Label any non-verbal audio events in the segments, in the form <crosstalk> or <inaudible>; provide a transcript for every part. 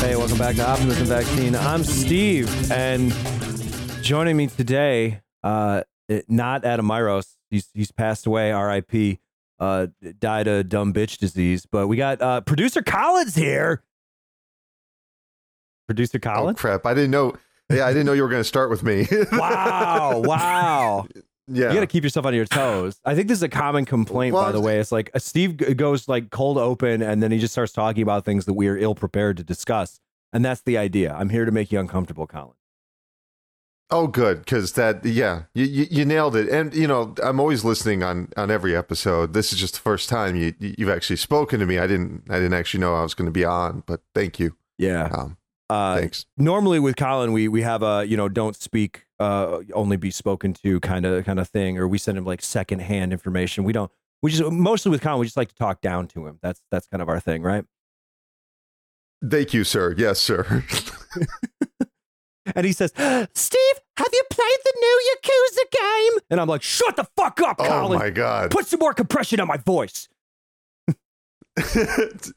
Hey, welcome back to Optimism Vaccine. I'm Steve, and joining me today, uh, it- not Adam Miros. He's he's passed away. R.I.P. Uh, died of dumb bitch disease. But we got uh, producer Colin's here. Producer Oh Collins. crap! I didn't know. Yeah, I didn't know you were going to start with me. <laughs> wow! Wow! yeah. You got to keep yourself on your toes. I think this is a common complaint, by the way. It's like uh, Steve goes like cold open, and then he just starts talking about things that we are ill prepared to discuss, and that's the idea. I'm here to make you uncomfortable, Colin. Oh, good, because that. Yeah, you, you you nailed it. And you know, I'm always listening on on every episode. This is just the first time you you've actually spoken to me. I didn't I didn't actually know I was going to be on, but thank you. Yeah. Um, Uh, thanks. normally with Colin, we we have a you know don't speak, uh, only be spoken to kind of kind of thing, or we send him like secondhand information. We don't. We just mostly with Colin, we just like to talk down to him. That's that's kind of our thing, right? Thank you, sir. Yes, sir. <laughs> And he says, "Steve, have you played the new Yakuza game?" And I'm like, "Shut the fuck up, oh Colin. my god, Put some more compression on my voice." <laughs>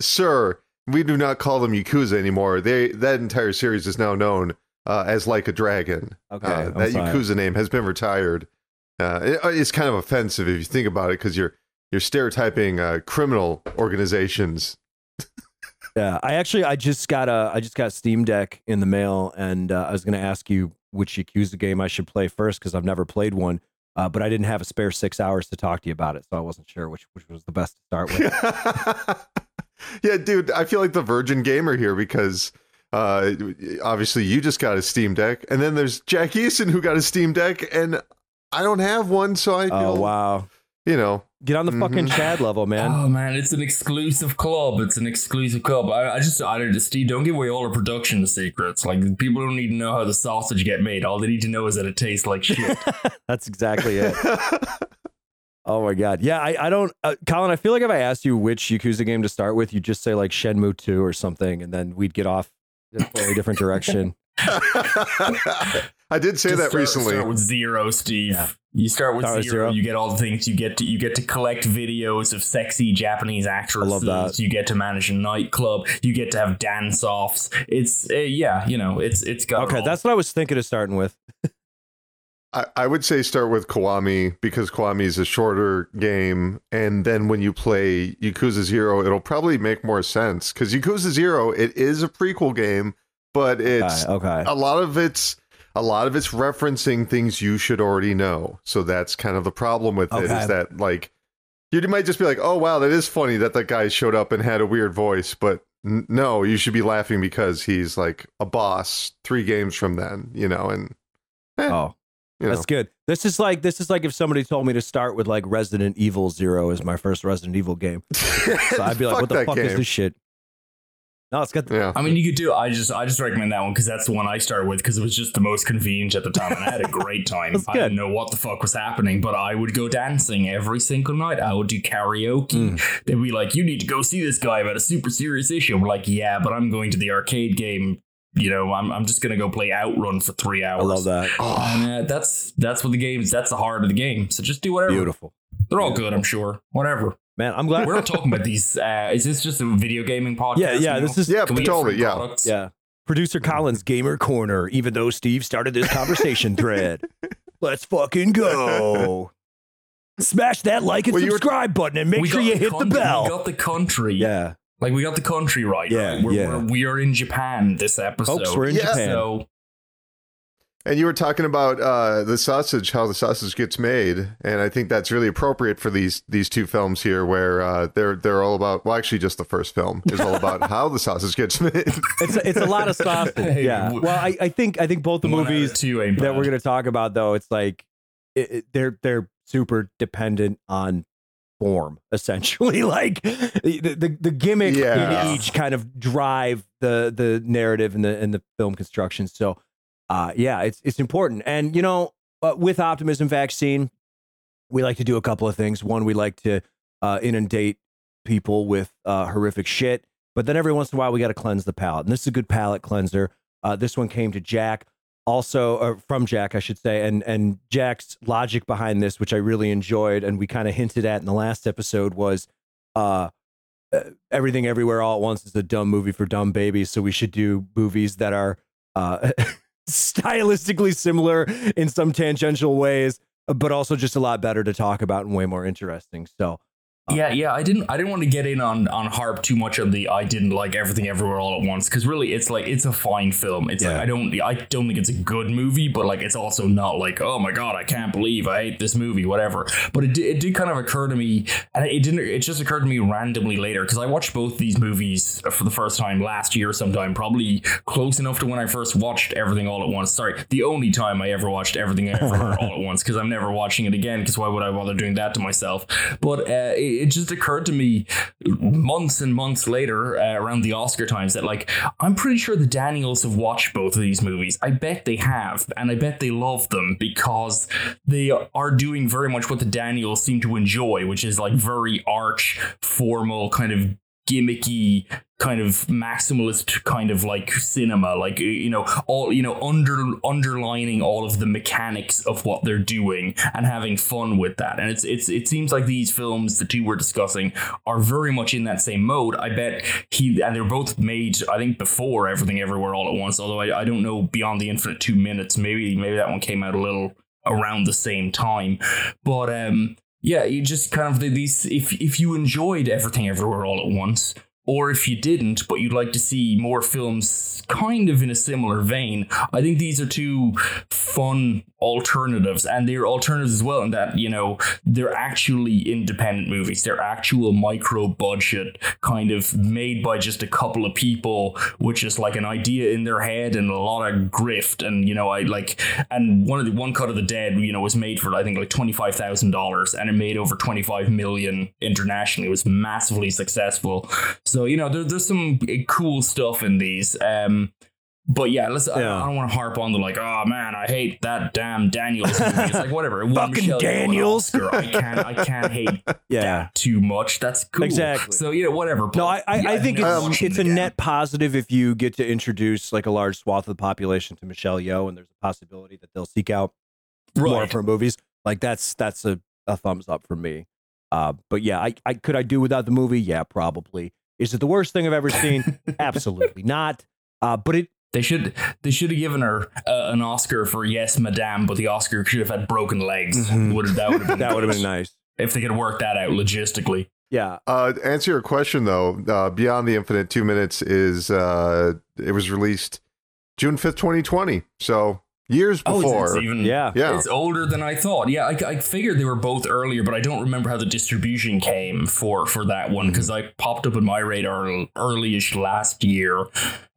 sir. We do not call them Yakuza anymore. They that entire series is now known uh, as Like a Dragon. Okay, Uh, that sorry. Yakuza name has been retired. Uh, it- it's kind of offensive if you think about it, because you're you're stereotyping uh, criminal organizations. <laughs> Yeah, I actually I just got a I just got Steam Deck in the mail, and uh, I was going to ask you which Yakuza game I should play first because I've never played one, uh, but I didn't have a spare six hours to talk to you about it, so I wasn't sure which which was the best to start with. <laughs> <laughs> yeah, dude, I feel like the virgin gamer here because uh, obviously you just got a Steam Deck, and then there's Jack Eason who got a Steam Deck, and I don't have one, so I feel, oh wow, you know, get on the fucking Mhm. Chad level, man. Oh man, it's an exclusive club. It's an exclusive club. I, I just, I don't, Steve, don't give away all the production secrets. Like people don't need to know how the sausage get made. All they need to know is that it tastes like shit. <laughs> That's exactly it. <laughs> Oh my god, yeah. I, I don't, uh, Colin. I feel like if I asked you which Yakuza game to start with, you'd just say like Shenmue Two or something, and then we'd get off in a totally different direction. <laughs> <laughs> I did say Just that start, recently. Start with zero, Steve. Yeah. You start with Start with zero, zero. You get all the things. You get to you get to collect videos of sexy Japanese actresses. that. You get to manage a nightclub. You get to have dance offs. It's uh, yeah, you know, it's it's got. it Okay, all. that's what I was thinking of starting with. <laughs> I, I would say start with Kiwami because Kiwami is a shorter game, and then when you play Yakuza Zero, it'll probably make more sense because Yakuza Zero it is a prequel game, but it's okay, okay. a lot of it's a lot of it's referencing things you should already know. So that's kind of the problem with it Okay. is that like you might just be like, oh wow, that is funny that that guy showed up and had a weird voice, but n- no, you should be laughing because he's like a boss three games from then, you know, and eh. oh, you know. that's good. This is like this is like if somebody told me to start with like Resident Evil Zero as my first Resident Evil game. <laughs> So I'd be like, what the that fuck is this shit? No, it's got the, Yeah. I mean, you could do. I just, I just recommend that one because that's the one I started with because it was just the most convenient at the time, and I had a great <laughs> time. I didn't know what the fuck was happening, but I would go dancing every single night. I would do karaoke. Mm. They'd be like, "You need to go see this guy about a super serious issue." We're like, "Yeah, but I'm going to the arcade game. You know, I'm, I'm just gonna go play Outrun for three hours. I hours." love that. And, uh, that's that's what the game is. That's the heart of the game. So just do whatever. Beautiful, They're all good, I'm sure. Whatever. man. I'm glad. We're not talking about <laughs> these. Uh, is this just a video gaming podcast? Yeah, yeah, now? this is- Yeah, Can we get totally. Yeah. products? Yeah. Producer Colin's Gamer Corner, even though Steve started this conversation <laughs> thread. Let's fucking go. <laughs> Smash that like and Well, you were- subscribe button and make sure you the hit the bell. We got the country. Yeah. Like we got the country right. Yeah, right? We're, yeah. We're, we are in Japan this episode. Folks, we're in Yeah. Japan. So And you were talking about uh, the sausage, how the sausage gets made, and I think that's really appropriate for these these two films here, where uh, they're they're all about. Well, actually, just the first film is all about <laughs> how the sausage gets made. It's a, it's a lot of <laughs> sausage. Yeah. Well, I, I think I think both the one movies two that we're going to talk about though, it's like it, it- they're they're super dependent on form essentially. <laughs> Like the the, the gimmick Yeah. in each kind of drive the the narrative and the and the film construction. So uh yeah it's it's important. And you know uh, with optimism vaccine we like to do a couple of things. One we like to uh inundate people with uh horrific shit but then every once in a while we got to cleanse the palate. And this is a good palate cleanser. Uh this one came to jack also uh, from Jack, I should say, and and Jack's logic behind this, which I really enjoyed, and we kind of hinted at in the last episode, was uh, everything everywhere all at once is a dumb movie for dumb babies, so we should do movies that are uh, <laughs> stylistically similar in some tangential ways, but also just a lot better to talk about and way more interesting. So yeah, yeah. I didn't. I didn't want to get in on on harp too much on the. I didn't like everything everywhere all at once because really, it's like it's a fine film. It's Yeah. like I don't. I don't think it's a good movie, but like it's also not like oh my god, I can't believe I hate this movie, whatever. But it did, it did kind of occur to me, and it didn't. It just occurred to me randomly later because I watched both these movies for the first time last year, sometime probably close enough to when I first watched Everything All at Once. Sorry, the only time I ever watched Everything Everywhere <laughs> All at Once because I'm never watching it again. Because why would I bother doing that to myself? But uh, it, it just occurred to me months and months later, uh, around the Oscar times, that like I'm pretty sure the Daniels have watched both of these movies. I bet they have, and I bet they love them because they are doing very much what the Daniels seem to enjoy, which is like very arch, formal, kind of gimmicky kind of maximalist kind of like cinema like you know all you know under underlining all of the mechanics of what they're doing and having fun with that. And it's it's it seems like these films the two we're discussing are very much in that same mode. I bet he and they're both made i think before everything everywhere all at once although i, I don't know beyond the infinite two minutes. Maybe maybe that one came out a little around the same time. But um yeah, you just kind of did these. If if you enjoyed everything everywhere all at once, or if you didn't, but you'd like to see more films kind of in a similar vein, I think these are two fun alternatives, and they're alternatives as well in that you know they're actually independent movies. They're actual micro budget, kind of made by just a couple of people, which is like an idea in their head and a lot of grift. And you know, I like, and one of the one cut of the dead, you know, was made for I think like twenty five thousand dollars, and it made over twenty five million internationally. It was massively successful. You know, there, there's some cool stuff in these. Um, but yeah, let's. I- Yeah. I, don't want to harp on the like. Oh man, I hate that damn Daniels movie. It's like whatever. <laughs> It Fucking Michelle Daniels. Oscar. I can't. I can't hate <laughs> yeah. that too much. That's cool. Exactly. So yeah, whatever. No, I, I, Yeah, I think it's, it's it a net positive if you get to introduce like a large swath of the population to Michelle Yeoh, and there's a possibility that they'll seek out more of her movies. Like that's that's a, a thumbs up for me. Uh, but yeah, I, I could I do without the movie? Yeah, probably. Is it the worst thing I've ever seen? <laughs> Absolutely not. Uh, but it They should they should have given her uh, an Oscar for Yes, Madam, but the Oscar should have had broken legs. Mhm. Would that would have been <laughs> that would have been nice. if they could work that out logistically. Yeah. Uh, answer your question though. Uh, Beyond the Infinite Two Minutes is uh, it was released June fifth, twenty twenty. So years Oh, it's- before. it's even Yeah. yeah. It's older than I thought. Yeah, I, I figured they were both earlier, but I don't remember how the distribution came for for that one because I popped up in my radar early-ish last year.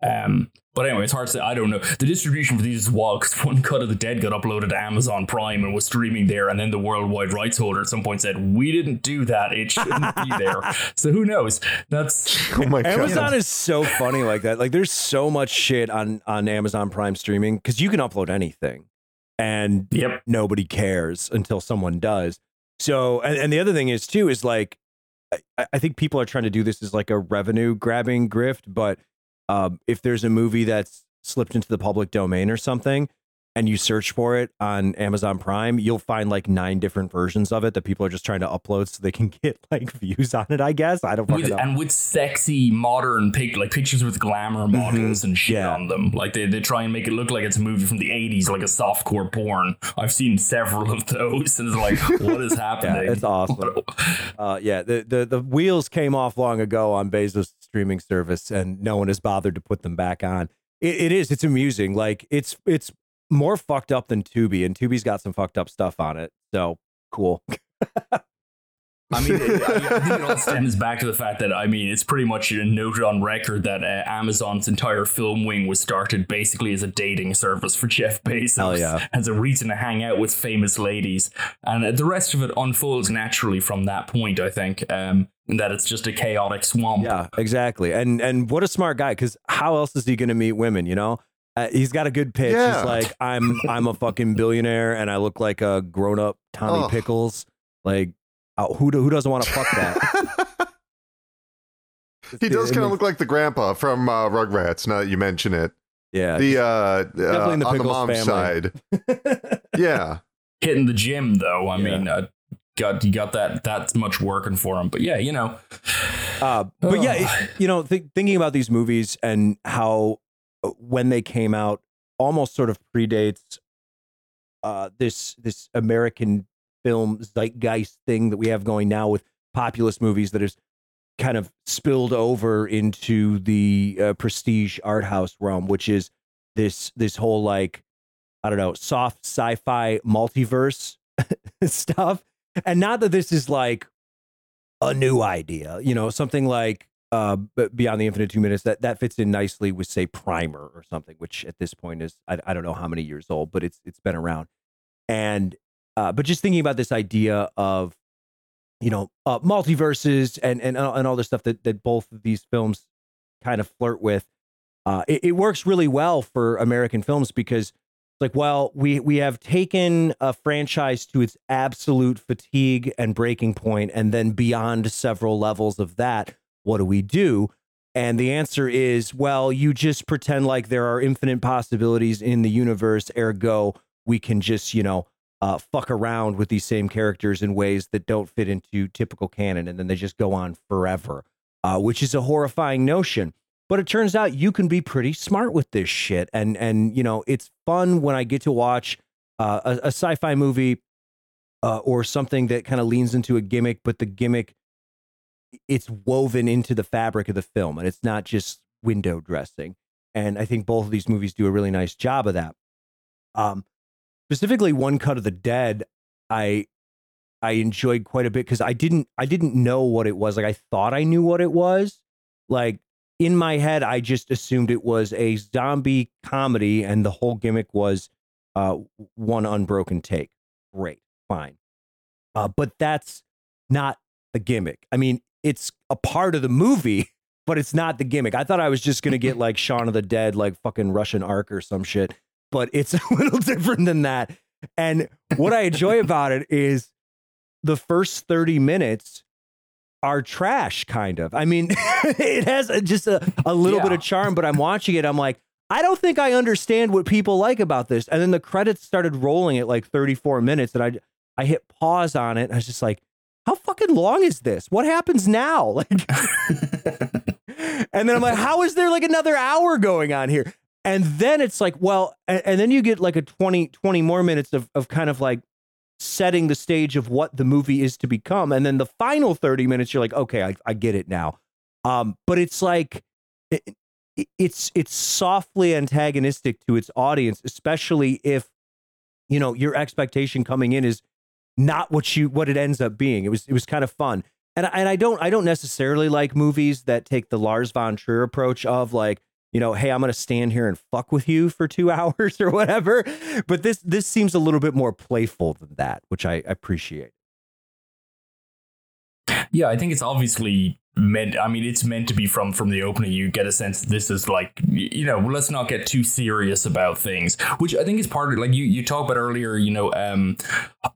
Um, but anyway, it's hard to say. I don't know. The distribution for these is wild because one cut of the dead got uploaded to Amazon Prime and was streaming there, and then the worldwide rights holder at some point said, "We didn't do that. It shouldn't be <laughs> there." So who knows? That's oh my god. Amazon is so funny like that. Like there's so much shit on on Amazon Prime streaming because you can upload anything, and yep. nobody cares until someone does. So, and, and the other thing is too is like, I, I think people are trying to do this as like a revenue grabbing grift. But um, if there's a movie that's slipped into the public domain or something, and you search for it on Amazon Prime, you'll find like nine different versions of it that people are just trying to upload so they can <laughs> get like views on it. I guess I don't with, know. and with sexy modern pic like pictures with glamour models and shit Mm-hmm. Yeah. on them like they, they try and make it look like it's a movie from the 80s like a softcore porn i've seen several of those and it's like <laughs> what is happening Yeah, it's awesome. <laughs> Uh, yeah, the, the the wheels came off long ago on Bezos' streaming service, and no one has bothered to put them back on. It, it is. It's amusing. Like it's it's more fucked up than Tubi, and Tubi's got some fucked up stuff on it. So cool. <laughs> I mean, it, I, I think it all stems back to the fact that I mean, it's pretty much noted on record that uh, Amazon's entire film wing was started basically as a dating service for Jeff Bezos, Hell yeah. as a reason to hang out with famous ladies, and uh, the rest of it unfolds naturally from that point. I think, um, and that it's just a chaotic swamp. Yeah, exactly. And and what a smart guy. Because how else is he going to meet women? You know, uh, he's got a good pitch. Yeah. He's like, I'm I'm a fucking billionaire, and I look like a grown up Tommy Ugh. Pickles. Like, uh, who do, who doesn't want to fuck that? <laughs> he does kind of look like the grandpa from uh, Rugrats. Now that you mention it, Yeah. The uh, Definitely uh in the on the mom's family. side. <laughs> Yeah. Hitting the gym though, I Yeah. mean, uh, got you got that that much working for him. But yeah, you know, Uh, but yeah, it- you know, th- thinking about these movies and how uh, when they came out, almost sort of predates uh, this this American film zeitgeist thing that we have going now with populist movies that is kind of spilled over into the uh, prestige art house realm, which is this this whole like I don't know soft sci-fi multiverse <laughs> stuff. And not that this is like a new idea, you know, something like uh, Beyond the Infinite Two Minutes that that fits in nicely with say Primer or something, which at this point is I, I don't know how many years old, but it's it's been around. And uh, but just thinking about this idea of you know uh, multiverses and and uh, and all the stuff that that both of these films kind of flirt with, uh, it, it works really well for American films because it's like, well, we we have taken a franchise to its absolute fatigue and breaking point, and then beyond several levels of that, what do we do? And the answer is, well, you just pretend like there are infinite possibilities in the universe. Ergo, we can just, you know, uh, fuck around with these same characters in ways that don't fit into typical canon, and then they just go on forever, uh, which is a horrifying notion. But it turns out you can be pretty smart with this shit, and and you know it's fun when I get to watch uh, a, a sci-fi movie uh, or something that kind of leans into a gimmick, but the gimmick it's woven into the fabric of the film, and it's not just window dressing. And I think both of these movies do a really nice job of that. Um, specifically, One Cut of the Dead, I I enjoyed quite a bit because I didn't I didn't know what it was. Like I thought I knew what it was. Like in my head, I just assumed it was a zombie comedy, and the whole gimmick was uh, one unbroken take. Great, fine. Uh, but that's not the gimmick. I mean, it's a part of the movie, <laughs> but it's not the gimmick. I thought I was just gonna get <laughs> like Shaun of the Dead, like fucking Russian Ark or some shit, but it's <laughs> a little different than that. And what I enjoy <laughs> about it is the first 30 minutes are trash, kind of. I mean, <laughs> it has just a, a little bit of charm, but I'm watching it. I'm like, I don't think I understand what people like about this. And then the credits started rolling at like 34 minutes, and I I hit pause on it. I was just like, how fucking long is this? What happens now? Like, and then I'm like, how is there like another hour going on here? And then it's like, well, and, and then you get like a 20, 20 more minutes of, of kind of like setting the stage of what the movie is to become. And then the final 30 minutes, you're like, okay, I, I get it now. Um, but it's like, it, it- it's it's softly antagonistic to its audience, especially if you know your expectation coming in is not what you what it ends up being. It was it was kind of fun, and and I don't I don't necessarily like movies that take the Lars von Trier approach of like you know hey I'm gonna stand here and fuck with you for two <laughs> hours or whatever. But this this seems a little bit more playful than that, which I appreciate. Yeah, I think it's obviously meant. I mean, it's meant to be from from the opening. You get a sense this is like you know, let's not get too serious about things. Which I think is part of like you you talked about earlier. You know, um,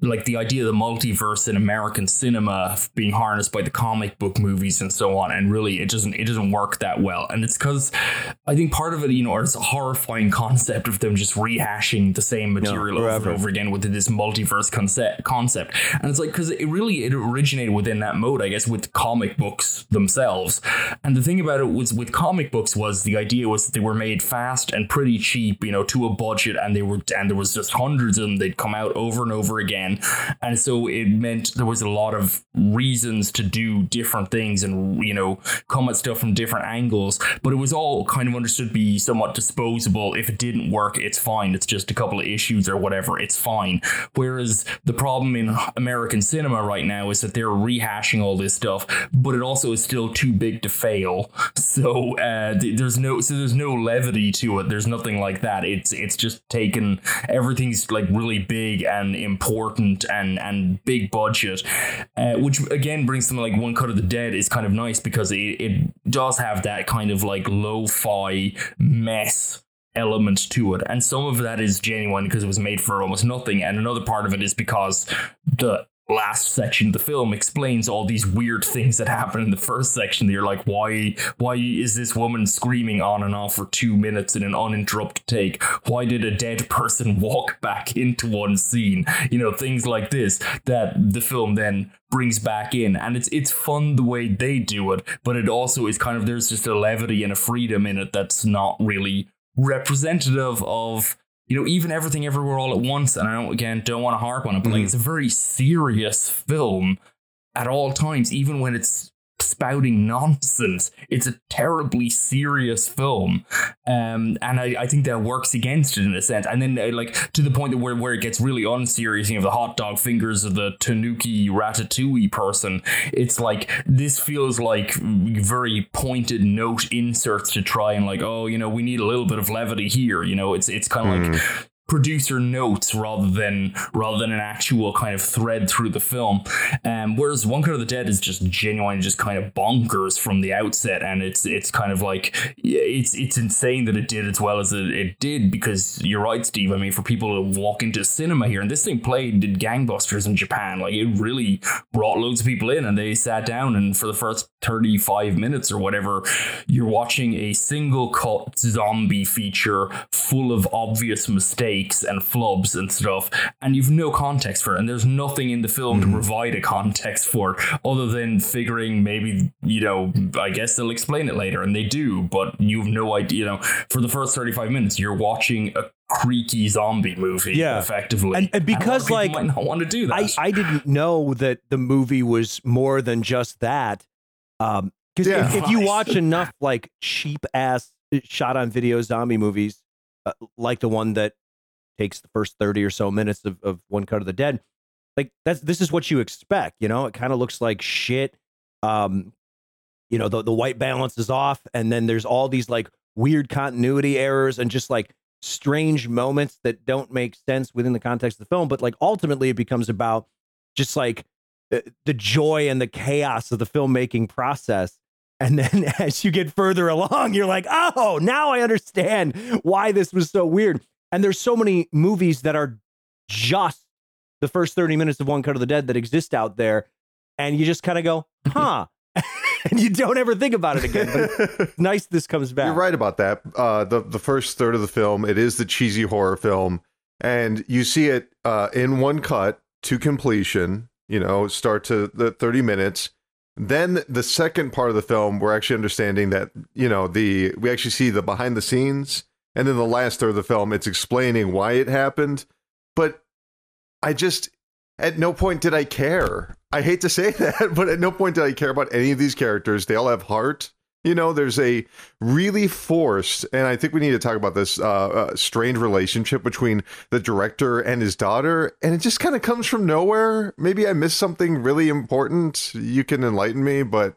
like the idea of the multiverse in American cinema being harnessed by the comic book movies and so on. And really, it doesn't it doesn't work that well. And it's because I think part of it, you know, is a horrifying <laughs> concept of them just rehashing the same material over and over again with this multiverse concept concept. And it's like because it really it originated within that mode, I guess, with comic books themselves. And the thing about it was with comic books was the idea was that they were made fast and pretty cheap, you know, to a budget, and they were and there was just hundreds of them. They'd come out over and over again, and so it meant there was a lot of reasons to do different things and you know come at stuff from different angles. But it was all kind of understood to be somewhat disposable. If it didn't work, it's fine. It's just a couple of issues or whatever. It's fine. Whereas the problem in American cinema right now is that they're rehashing all this stuff, but it also is still too big to fail. <laughs> So uh, there's no so there's no levity to it. There's nothing like that. It's it's just taken everything's like really big and important and and big budget, uh, which again brings something like One Cut of the Dead is kind of nice because it, it does have that kind of like lo-fi mess element to it and some of that is genuine because it was made for almost nothing and another part of it is because the last section of the film explains all these weird things that happen in the first section. that You're like, why why is this woman screaming on and off for two minutes in an uninterrupted take? Why did a dead person <laughs> walk back into one scene? You know, things like this that the film then brings back in. And it's it's fun the way they do it, but it also is kind of there's just a levity and a freedom in it that's not really representative of you know, even everything everywhere all at once. And I don't, again, don't want to harp on it, but like, mm-hmm. it's a very serious film at all times, even when it's spouting nonsense. It's a terribly serious film, um, and I, I think that works against it in a sense. And then uh, like to the point that where where it gets really unserious, you know, the hot dog fingers of the Tanuki Ratatouille person. It's like this feels like very pointed note inserts to try and like, oh, you know, we need a little bit of levity here. You know, it's it's kind of mm. like producer notes rather than rather than an actual kind of thread through the film. Um, whereas One Cut of the Dead is just genuine, just kind of bonkers from the outset, and it's it's kind of like it's it's insane that it did as well as it, it did because you're right, Steve. I mean, for people to walk into cinema here, and this thing played did gangbusters in Japan. Like it really brought loads of people in, and they sat down, and for the first 35 minutes or whatever, you're watching a single cut zombie feature full of obvious mistakes and flubs and stuff, and you've no context for it. And there's nothing in the film mm-hmm. to provide a context for other than figuring maybe, you know, I guess they'll explain it later, and they do, but you've no idea. You know, for the first 35 minutes, you're watching a creaky zombie movie yeah effectively and, and because and like might not want to do that I, I didn't know that the movie was more than just that um because yeah. if, if, you watch enough like cheap ass shot on video zombie movies uh, like the one that takes the first 30 or so minutes of, of one cut of the dead like that's this is what you expect you know? It kind of looks like shit um you know the, the white balance is off and then there's all these like weird continuity errors and just like strange moments that don't make sense within the context of the film but like ultimately it becomes about just like the joy and the chaos of the filmmaking process and then <laughs> as you get further along you're like oh now i understand why this was so weird and there's so many movies that are just the first 30 minutes of One Cut of the Dead that exist out there. And you just kind of go, <laughs> huh. <laughs> and you don't ever think about it again. But <laughs> nice this comes back. You're right about that. Uh, the the first third of the film, it is the cheesy horror film, and you see it uh, in one cut to completion. You know, start to the 30 minutes. Then the second part of the film, we're actually understanding that you know the we actually see the behind the scenes and then the last third of the film, it's explaining why it happened. But I just, at no point did I care. I hate to say <laughs> that, but at no point did I care about any of these characters. They all have heart. You know, there's a really forced, and I think we need to talk about this uh, uh, strained relationship between the director and his daughter, and it just kind of comes from nowhere. Maybe I missed something really important. You can enlighten me, but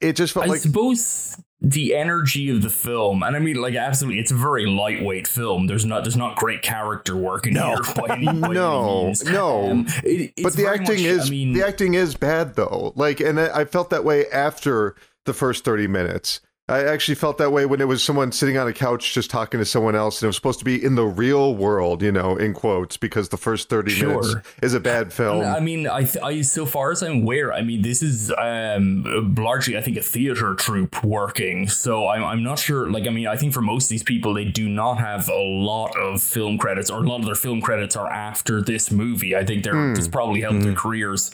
it just felt I like. I suppose the energy of the film, and I mean, like, absolutely, it's a very lightweight film. There's not, there's not great character work in no. here. By any, by <laughs> no, no. Um, it, but the acting much, is, I mean, the acting is bad though. Like, and I felt that way after the first thirty minutes. I actually felt that way when it was someone sitting on a couch just talking to someone else, and it was supposed to be in the real world, you know, in quotes, because the first thirty sure. minutes is a bad film. I mean, I, I, so far as I'm aware, I mean, this is um, largely, I think, a theater troupe working. So I'm, I'm not sure. Like, I mean, I think for most of these people, they do not have a lot of film credits, or a lot of their film credits are after this movie. I think they're mm. it's probably helped mm. their hmm. careers.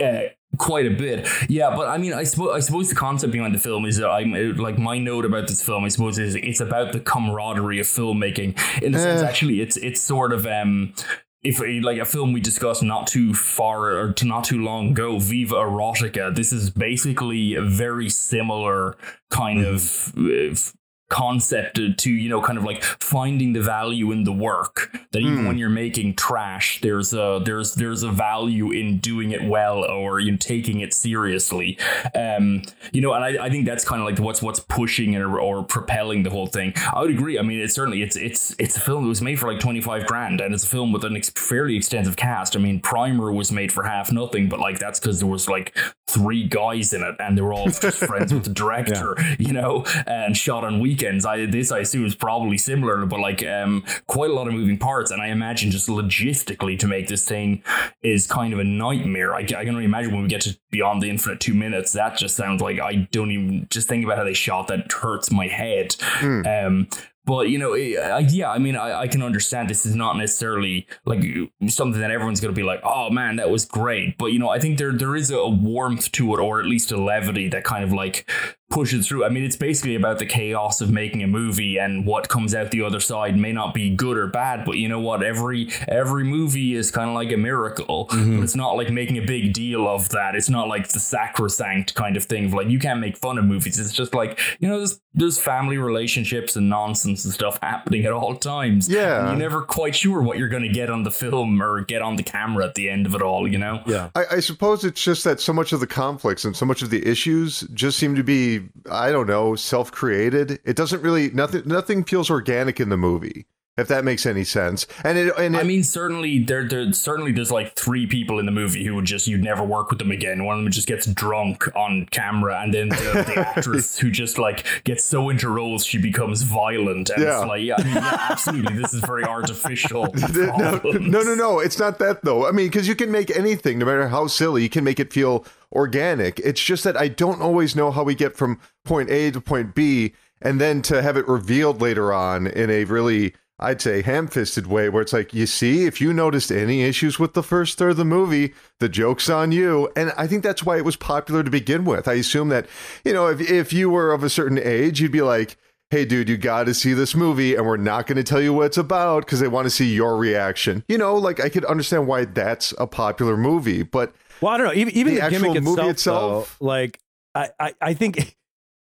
Uh, quite a bit. Yeah, but I mean, I suppose I suppose the concept behind the film is that I'm like my note about this film. I suppose is it's about the camaraderie of filmmaking. In the uh. sense, actually, it's it's sort of um if like a film we discussed not too far or to not too long ago, Viva Erotica. This is basically a very similar kind mm. of concept to you know kind of like finding the value in the work that even mm. when you're making trash there's a there's there's a value in doing it well or you know taking it seriously. Um you know and I, I think that's kind of like what's what's pushing it or, or propelling the whole thing. I would agree. I mean it's certainly it's it's it's a film that was made for like 25 grand and it's a film with an ex- fairly extensive cast. I mean Primer was made for half nothing but like that's because there was like three guys in it, and they were all <laughs> just friends with the director, yeah. you know, and shot on weekends. I this I assume is probably similar, but like um, quite a lot of moving parts, and I imagine just logistically to make this thing is kind of a nightmare. I, I can only imagine when we get to beyond the infinite two minutes, that just sounds like I don't even just think about how they shot that hurts my head. Mm. Um, but you know, eh, yeah, I mean, I, I can understand this is not necessarily like something that everyone's going to be like, oh man, that was great. But you know, I think there there is a warmth to it, or at least a levity that kind of like pushes through. I mean, it's basically about the chaos of making a movie and what comes out the other side may not be good or bad, but you know what? Every every movie is kind of like a miracle. Mm-hmm. But it's not like making a big deal of that. It's not like the sacrosanct kind of thing. Of like you can't make fun of movies. It's just like you know, there's there's family relationships and nonsense and stuff happening at all times. Yeah, you're never quite sure what you're going to get on the film or get on the camera at the end of it all. You know? Yeah. I, I suppose it's just that so much of the conflicts and so much of the issues just seem to be I don't know, self-created. It doesn't really nothing nothing feels organic in the movie. If that makes any sense, and it, and it, I mean, certainly there, there, certainly there's like three people in the movie who would just you'd never work with them again. One of them just gets drunk on camera, and then the, the <laughs> actress who just like gets so into roles she becomes violent, and yeah. it's like, yeah, I mean, yeah, absolutely, this is very artificial. <laughs> no, no, no, no, it's not that though. I mean, because you can make anything, no matter how silly, you can make it feel organic. It's just that I don't always know how we get from point A to point B and then to have it revealed later on in a really I'd say ham-fisted way where it's like, you see, if you noticed any issues with the first third of the movie, the joke's on you. And I think that's why it was popular to begin with. I assume that, you know, if, if you were of a certain age, you'd be like, hey, dude, you got to see this movie and we're not going to tell you what it's about because they want to see your reaction. You know, like I could understand why that's a popular movie, but well, I don't know. Even, even the, the gimmick itself, movie itself, though, like I, I, I think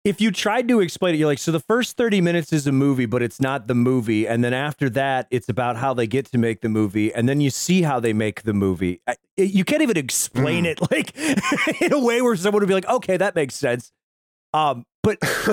if you tried to explain it, you're like, so the first 30 minutes is a movie, but it's not the movie. And then after that, it's about how they get to make the movie. And then you see how they make the movie. You can't even explain mm. it <laughs> like in a way where someone would be like, okay, that makes sense. Um, but <laughs>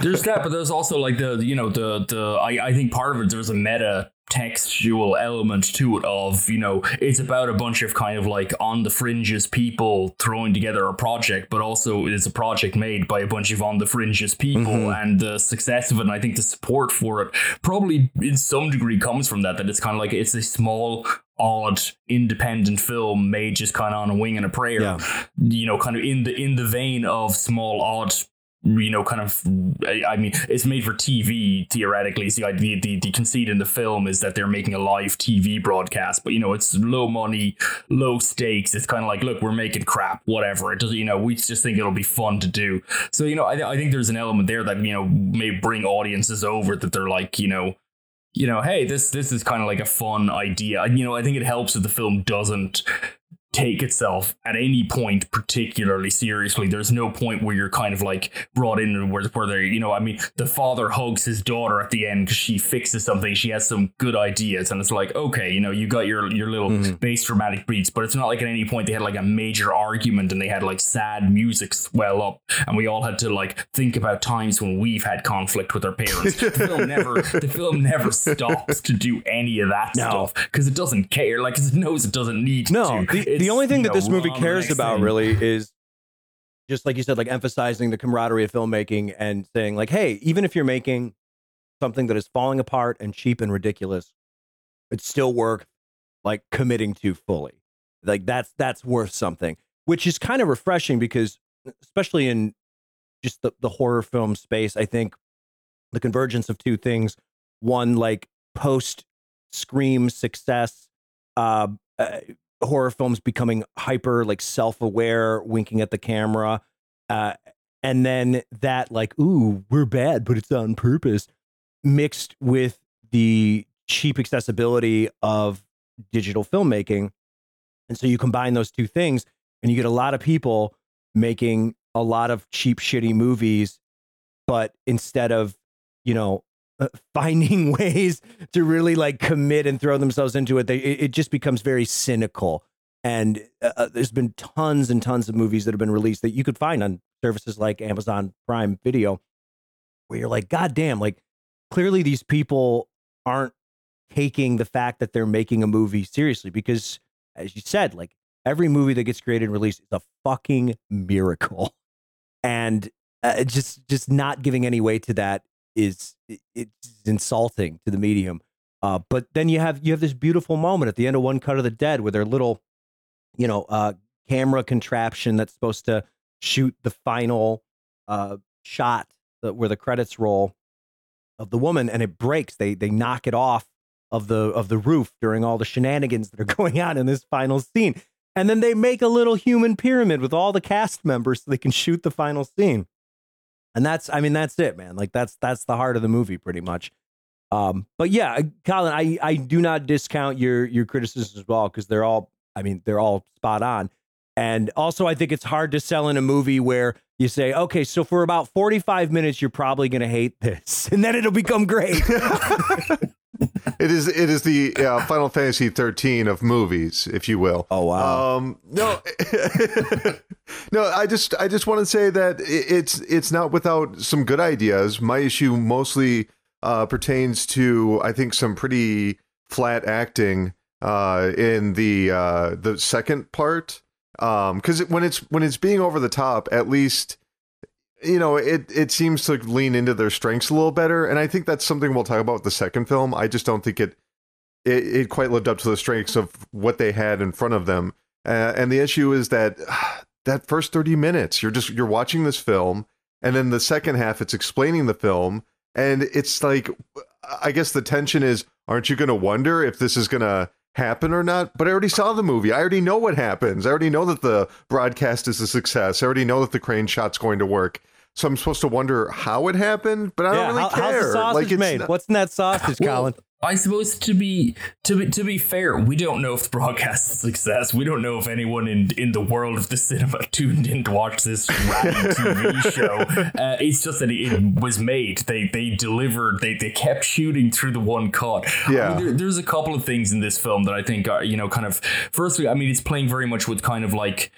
there's that, but there's also like the, you know, the, the, I, I think part of it, there's a meta textual element to it of you know it's about a bunch of kind of like on the fringes people throwing together a project but also it's a project made by a bunch of on the fringes people mm-hmm. and the success of it and i think the support for it probably in some degree comes from that that it's kind of like it's a small odd independent film made just kind of on a wing and a prayer yeah. you know kind of in the in the vein of small odd you know, kind of, I mean, it's made for TV theoretically. The, the, the conceit in the film is that they're making a live TV broadcast, but you know, it's low money, low stakes. It's kind of like, look, we're making crap, whatever. It doesn't, you know, we just think it'll be fun to do. So, you know, I, I think there's an element there that, you know, may bring audiences over that they're like, you know, you know, hey, this this is kind of like a fun idea. You know, I think it helps that the film doesn't take itself at any point particularly seriously. There's no point where you're kind of like brought in where, where they, you know, I mean, the father hugs his daughter at the end because she fixes something. She has some good ideas, and it's like, okay, you know, you got your your little mm-hmm. bass dramatic beats, but it's not like at any point they had like a major argument and they had like sad music swell up, and we all had to like think about times when we've had conflict with our parents. the film <laughs> never, the film never stops to do any of that no. stuff because it doesn't care. Like it knows it doesn't need no, to. The, the only thing that know, this movie cares about thing. really is just like you said, like emphasizing the camaraderie of filmmaking and saying, like, hey, even if you're making something that is falling apart and cheap and ridiculous, it's still worth like committing to fully. Like that's that's worth something, which is kind of refreshing because especially in just the, the horror film space, I think the convergence of two things. One, like post Scream success, uh, uh, horror films becoming hyper like self-aware winking at the camera uh, and then that like ooh we're bad but it's on purpose mixed with the cheap accessibility of digital filmmaking. And so you combine those two things and you get a lot of people making a lot of cheap shitty movies but instead of you know uh, finding <laughs> ways to really like commit and throw themselves into it, they it, just becomes very cynical. And uh, uh, there's been tons and tons of movies that have been released that you could find on services like Amazon Prime Video, where you're like, God damn, like clearly these people aren't taking the fact that they're making a movie seriously because, as you said, like every movie that gets created and released is a fucking miracle. And uh, just just not giving any weight to that is it's insulting to the medium. Uh, but then you have you have this beautiful moment at the end of One Cut of the Dead where their little, you know, uh, camera contraption that's supposed to shoot the final uh, shot where the credits roll of the woman, and it breaks. They they knock it off of the of the roof during all the shenanigans that are <laughs> going on in this final scene. And then they make a little human pyramid with all the cast members so they can shoot the final scene. And that's I mean that's it, man. Like that's that's the heart of the movie pretty much. Um, but yeah, Colin, I I do not discount your your criticisms as well because they're all I mean they're all spot on. And also, I think it's hard to sell in a movie where you say, okay, so for about 45 minutes, you're probably going to hate this, <laughs> and then it'll become great. <laughs> <laughs> it is it is the uh, Final Fantasy 13 of movies, if you will. Oh wow. Um, no, <laughs> no. I just I just want to say that it's it's not without some good ideas. My issue mostly uh, pertains to I think some pretty flat acting uh, in the uh, the second part um because when it's when it's being over the top at least you know it it seems to lean into their strengths a little better and i think that's something we'll talk about with the second film i just don't think it it, it quite lived up to the strengths of what they had in front of them uh, and the issue is that <sighs> that first 30 minutes you're just you're watching this film and then the second half it's explaining the film and it's like i guess the tension is aren't you going to wonder if this is going to happen or not, but I already saw the movie. I already know what happens. I already know that the broadcast is a success. I already know that the crane shot's going to work. So I'm supposed to wonder how it happened, but I yeah, don't really how, care. How's the sausage like, made? Not... What's in that sausage, well, Colin? I suppose to be to be to be fair, we don't know if the broadcast is a <laughs> success. We don't know if anyone in in the world of the cinema <laughs> tuned in to watch this random TV show. <laughs> Uh, it's just that it was made. They they delivered. They they kept shooting through the one cut. Yeah. I mean, there, there's a couple of things in this film that I think are you know kind of. Firstly, I mean, it's playing very much with kind of like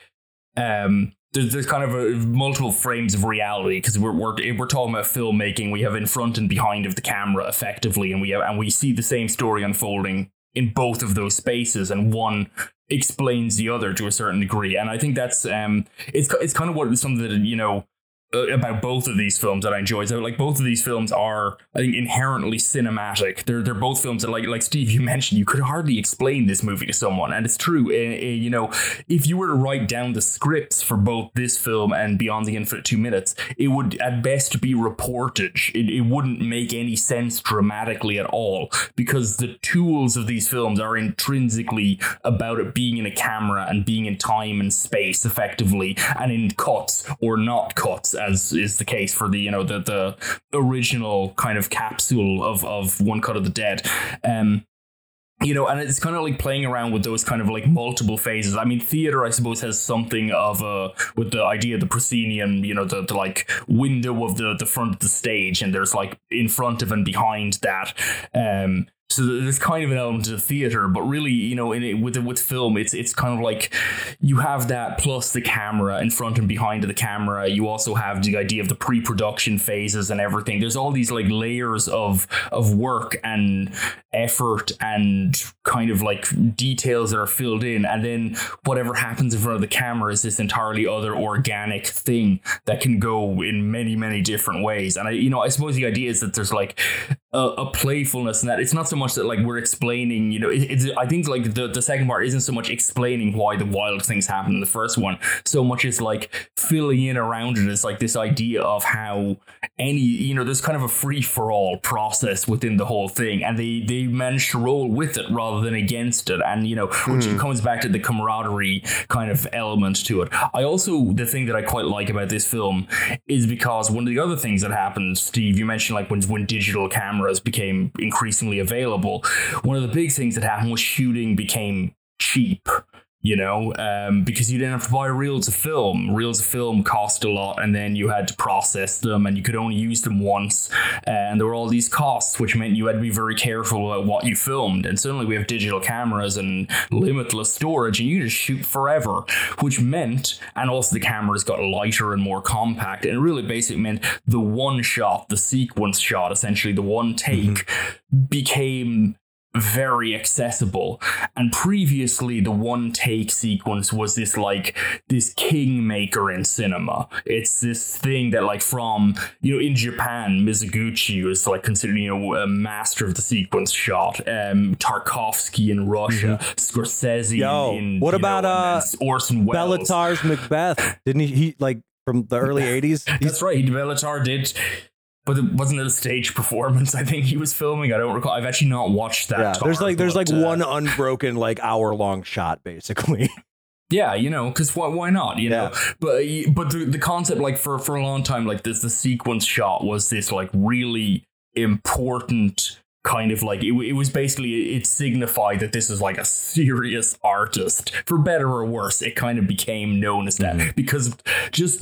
um there's, there's kind of a, multiple frames of reality because we're, we're we're talking about filmmaking. We have in front and behind of the camera effectively, and we have, and we see the same story unfolding in both of those spaces, and one explains the other to a certain degree. And I think that's um, it's it's kind of what something that you know about both of these films that I enjoy. So like both of these films are I think inherently cinematic. They're they're both films that like like Steve you <laughs> mentioned you could hardly explain this movie to someone and it's true. Uh, uh, you know if you were to write down the scripts for both this film and Beyond the Infinite 2 Minutes it would at best be reportage. It, it wouldn't make any sense dramatically at all because the tools of these films are intrinsically about it being in a camera and being in time and space effectively and in cuts or not cuts as is the case for the you know the the original kind of capsule of of One Cut of the Dead. Um, you know, and it's kind of like playing around with those kind of like multiple phases. I mean, theater, I suppose, has something of a with the idea of the proscenium, you know, the, the like window of the the front of the stage, and there's like in front of and behind that. Um, so there's kind of an element of theater, but really, you know, in it, with with film, it's it's kind of like you have that plus the camera in front and behind of the camera. You also have the idea of the pre-production phases and everything. There's all these like layers of of work and effort and kind of like details that are filled in, and then whatever happens in front of the camera is this entirely other organic thing that can go in many many different ways. And I, you know, I suppose the idea is that there's like a, a playfulness in that it's not so much that like we're explaining you know it, it's i think like the, the second part isn't so much explaining why the wild things happen in the first one so much as like filling in around it. it is like this idea of how any you know there's kind of a free-for-all process within the whole thing and they they manage to roll with it rather than against it and you know which mm. comes back to the camaraderie kind of element to it i also the thing that i quite like about this film is because one of the other things that happened steve you mentioned like when when digital camera became increasingly available, one of the big things that happened was shooting became cheap you know, um, because you didn't have to buy reels of film. Reels of film cost a lot, and then you had to process them, and you could only use them once. And there were all these costs, which meant you had to be very careful about what you filmed. And suddenly we have digital cameras and limitless storage, and you just shoot forever, which meant, and also the cameras got lighter and more compact. And it really basically meant the one shot, the sequence shot, essentially the one take, mm-hmm. became very accessible. And previously, the one take sequence was this like this kingmaker in cinema. It's this thing that like from you know in Japan, Mizoguchi was like considered you know a master of the sequence shot. Um, Tarkovsky in Russia, Scorsese Yo, in what about, know, uh, Orson Welles. Béla Tarr's Macbeth. Didn't he, he like from the early <laughs> 80s? That's right. He Bellatar did. But it wasn't it a stage performance? I think he was filming. I don't recall. I've actually not watched that. yeah, there's like there's like but, uh, one unbroken like hour long shot basically. <laughs> Yeah, you know, because why, why not? You know, but but the, the concept, like for for a long time, like this, the sequence shot was this like really important kind of like it, it was basically it signified that this is like a serious artist for better or worse it kind of became known as that because just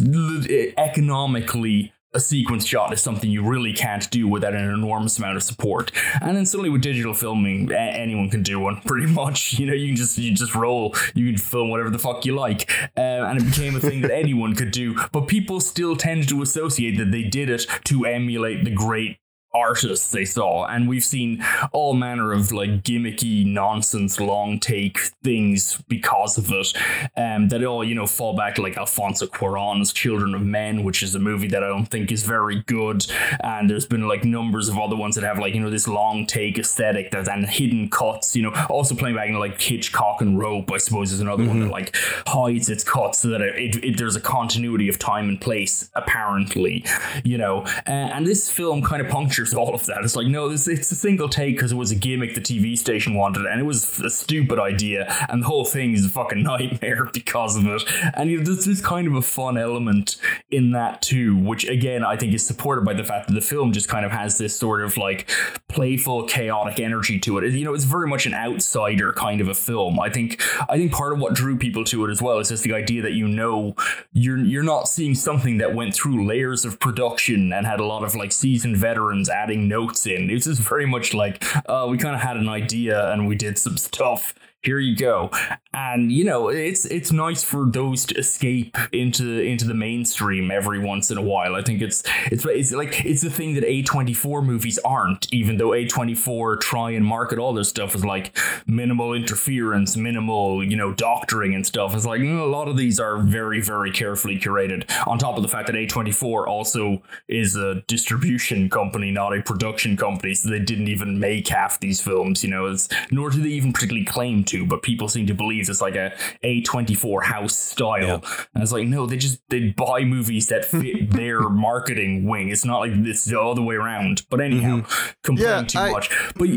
economically a sequence shot is something you really can't do without an enormous amount of support. And then suddenly with digital filming, a- anyone can do one <laughs> pretty much. You know, you can just you just roll, you can film whatever the fuck you like, uh, and it became a thing that <laughs> anyone could do. But people still tend to associate that they did it to emulate the great artists they saw. And we've seen all manner of like gimmicky nonsense long take things because of it um that all you know fall back to like alfonso cuaron's children of men which is a movie that i don't think is very good. And there's been like numbers of other ones that have like you know this long take aesthetic that and hidden cuts you know. Also playing back into like hitchcock and rope i suppose is another one that like hides its cuts so that it, it, it- there's a continuity of time and place apparently you know. Uh, and this film kind of punctures all of that. It's like no it's a single take because it was a gimmick the tv station wanted and it was a stupid idea and the whole thing is a fucking <laughs> nightmare because of it. And you know, there's this kind of a fun element in that too which again i think is supported by the fact that the film just kind of has this sort of like playful chaotic energy to it you know it's very much an outsider kind of a film. I think i think part of what drew people to it as well is just the idea that you know you're you're not seeing something that went through layers of production and had a lot of like seasoned veterans adding notes in. It's just very much like uh, we kind of had an idea and we did some stuff here you go. And you know it's it's nice for those to escape into into the mainstream every once in a while. I think it's it's it's like it's the thing that a24 movies aren't even though a24 try and market all their stuff as like minimal interference minimal you know doctoring and stuff. It's like mm, a lot of these are very very carefully curated. On top of the fact that a24 also is a distribution company not a production company so they didn't even make half these films you know it's nor do they even particularly claim to but people seem to believe it's like a a24 house style and it's like no they just they buy movies that fit <laughs> their marketing wing it's not like it's the other way around but anyhow mm-hmm. complain Yeah, too I- much but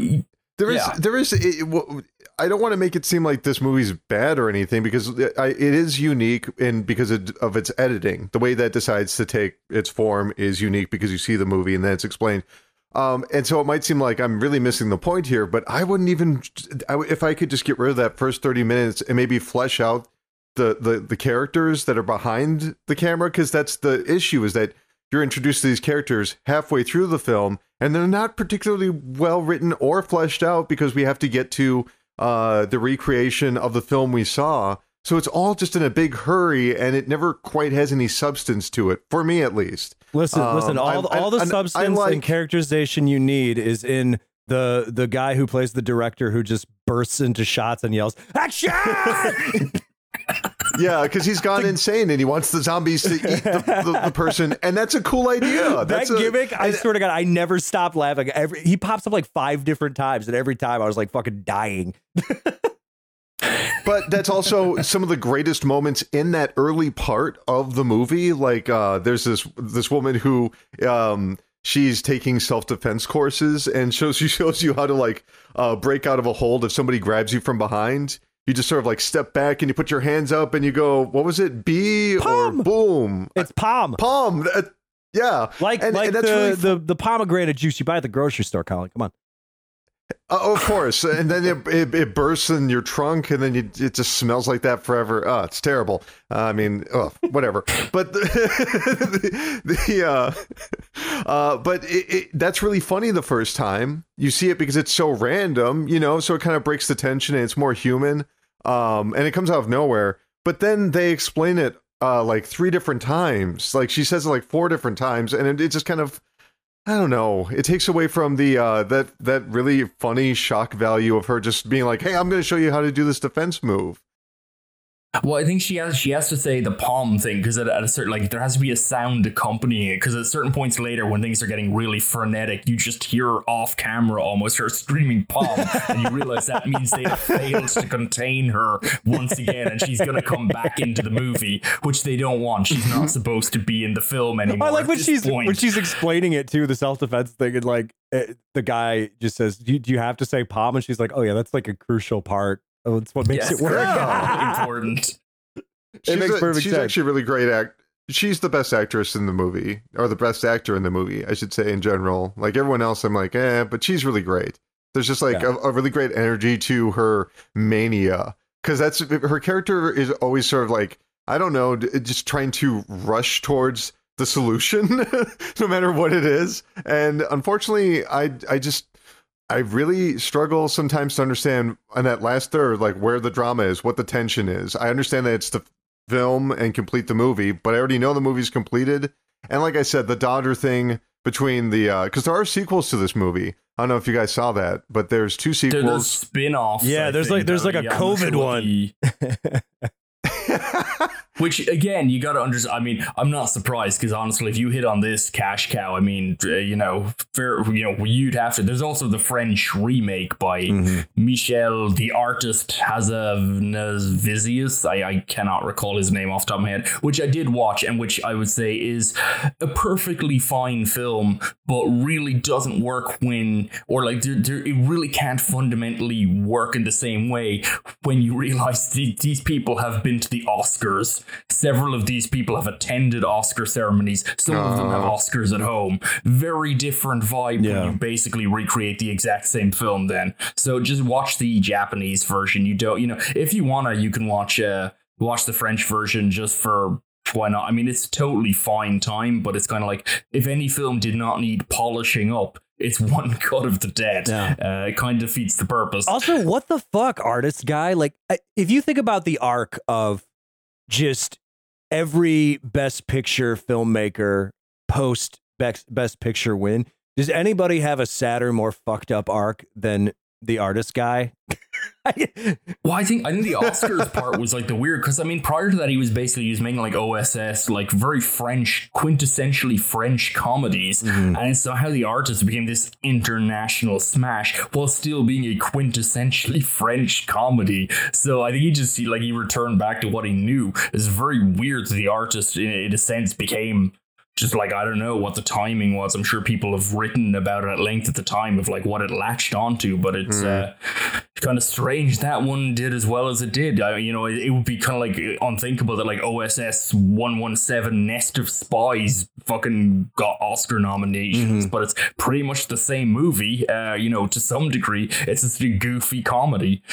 There is, Yeah. there is. It, well, I don't want to make it seem like this movie's bad or anything because it, I, it is unique and because of its editing, the way that decides to take its form is unique because you see the movie and then it's explained. Um, and so it might seem like I'm really missing the point here, but I wouldn't even I, if I could just get rid of that first 30 minutes and maybe flesh out the the, the characters that are behind the camera because that's the issue is that you're introduced to these characters halfway through the film and they're not particularly well written or fleshed out because we have to get to uh, the recreation of the film we saw. So it's all just in a big hurry and it never quite has any substance to it, for me at least. Listen, Um, listen. All, I- all the I- I substance like- and characterization you need is in the the guy who plays the director who just bursts into shots and yells action. <laughs> Yeah, because he's gone insane and he wants the zombies to eat the, the, the <laughs> person, and that's a cool idea. that That's a, gimmick, I swear to God, I never stopped laughing. Every he pops up like five different times, and every time I was like fucking dying. <laughs> but that's also some of the greatest moments in that early part of the movie. Like uh there's this this woman who um she's taking self-defense courses and shows she <laughs> shows you how to like uh break out of a hold if somebody grabs you from behind. You just sort of like step back and you put your hands up and you go what was it? B Palm. or boom? It's palm, palm. That- yeah. Like and- like and that's the, really the the pomegranate juice you buy at the grocery store. Colin, come on. Uh, of course, and then it, it, it bursts in your trunk, and then you, it just smells like that forever. Oh, it's terrible. Uh, I mean, oh, whatever. But <laughs> the, the, uh, uh, but it, that's really funny the first time you see it because it's so random, you know. So it kind of breaks the tension, and it's more human. Um, and it comes out of nowhere. But then they explain it uh, like three different times. Like she says it like four different times, and it just kind of I don't know. It takes away from the uh, that that really funny shock value of her just being like, "Hey, I'm going to show you how to do this defense move." Well, I think she has she has to say the palm thing because at, at, a certain like there has to be a sound accompanying it because at certain points later when things are getting really frenetic, you just hear off camera almost her screaming palm, and you realize that means they have failed to contain her once again, and she's gonna come back into the movie, which they don't want. She's not supposed to be in the film anymore. I like when she's point. when she's explaining it to the self defense thing, and like it, the guy just says, do you, "Do you have to say palm?" And she's like, "Oh yeah, that's like a crucial part Oh, it's what makes yes, <laughs> <laughs> it work. Yeah. Important. She's it makes a, perfect she's sense. actually a really great act. She's the best actress in the movie, or the best actor in the movie, I should say in general. Like everyone else, I'm like, eh, but she's really great. There's just like Yeah. a, a really great energy to her mania because that's her character is always sort of like I don't know, just trying to rush towards the solution, <laughs> no matter what it is. And unfortunately, I I just I really struggle sometimes to understand on that last third, like where the drama is, what the tension is. I understand that it's the film and complete the movie, but I already know the movie's completed. And like I said, the daughter thing between the uh, because there are sequels to this movie. I don't know if you guys saw that, but there's two There- There's sequels. spin-offs. Yeah, I there's think, like- there's like a are- yeah, I'm not COVID one. <laughs> <laughs> Which again, you got to understand. I mean, I'm not surprised because honestly, if you hit on this cash cow, I mean, uh, you know, fair, you know, you'd have to. There's also the French remake by Mhm. Michel, the artist, Hazanavicius. I, I cannot recall his name off the top of my head, which I did watch and which I would say is a perfectly fine film, but really doesn't work when, or like, there, there, it really can't fundamentally work in the same way when you realize the, these people have been to the Oscars. Several of these people have attended Oscar ceremonies. Some of them have Oh. Oscars at home. Very different vibe Yeah. when you basically recreate the exact same film then. So just watch the Japanese version. You don't, you know, if you wanna, you can watch uh watch the French version just for why not? I mean, it's totally fine time, but it's kind of like if any film did not need polishing up, it's <laughs> one cut of the dead. Yeah. Uh, it kind of defeats the purpose. Also, what the fuck, artist guy? Like, if you think about the arc of just every best picture filmmaker post best, best picture win, does anybody have a sadder, more fucked up arc than the artist guy? <laughs> Well, I think I think the Oscars part was like the weird because I mean prior to that he was basically he was making like OSS like very French quintessentially French comedies Mhm. and somehow the artist became this international smash while still being a quintessentially <laughs> French comedy. So I think he just he, like he returned back to what he knew. It's very weird that the artist in, in a sense became just like I don't know what the timing was. I'm sure people have written about it at length at the time of like what it latched onto, but it's uh, kind of strange that one did as well as it did. I, you know, it, it would be kind of like unthinkable that like OSS 117 Nest of Spies fucking got Oscar nominations, but it's pretty much the same movie. Uh, you know, to some degree, it's just a goofy comedy.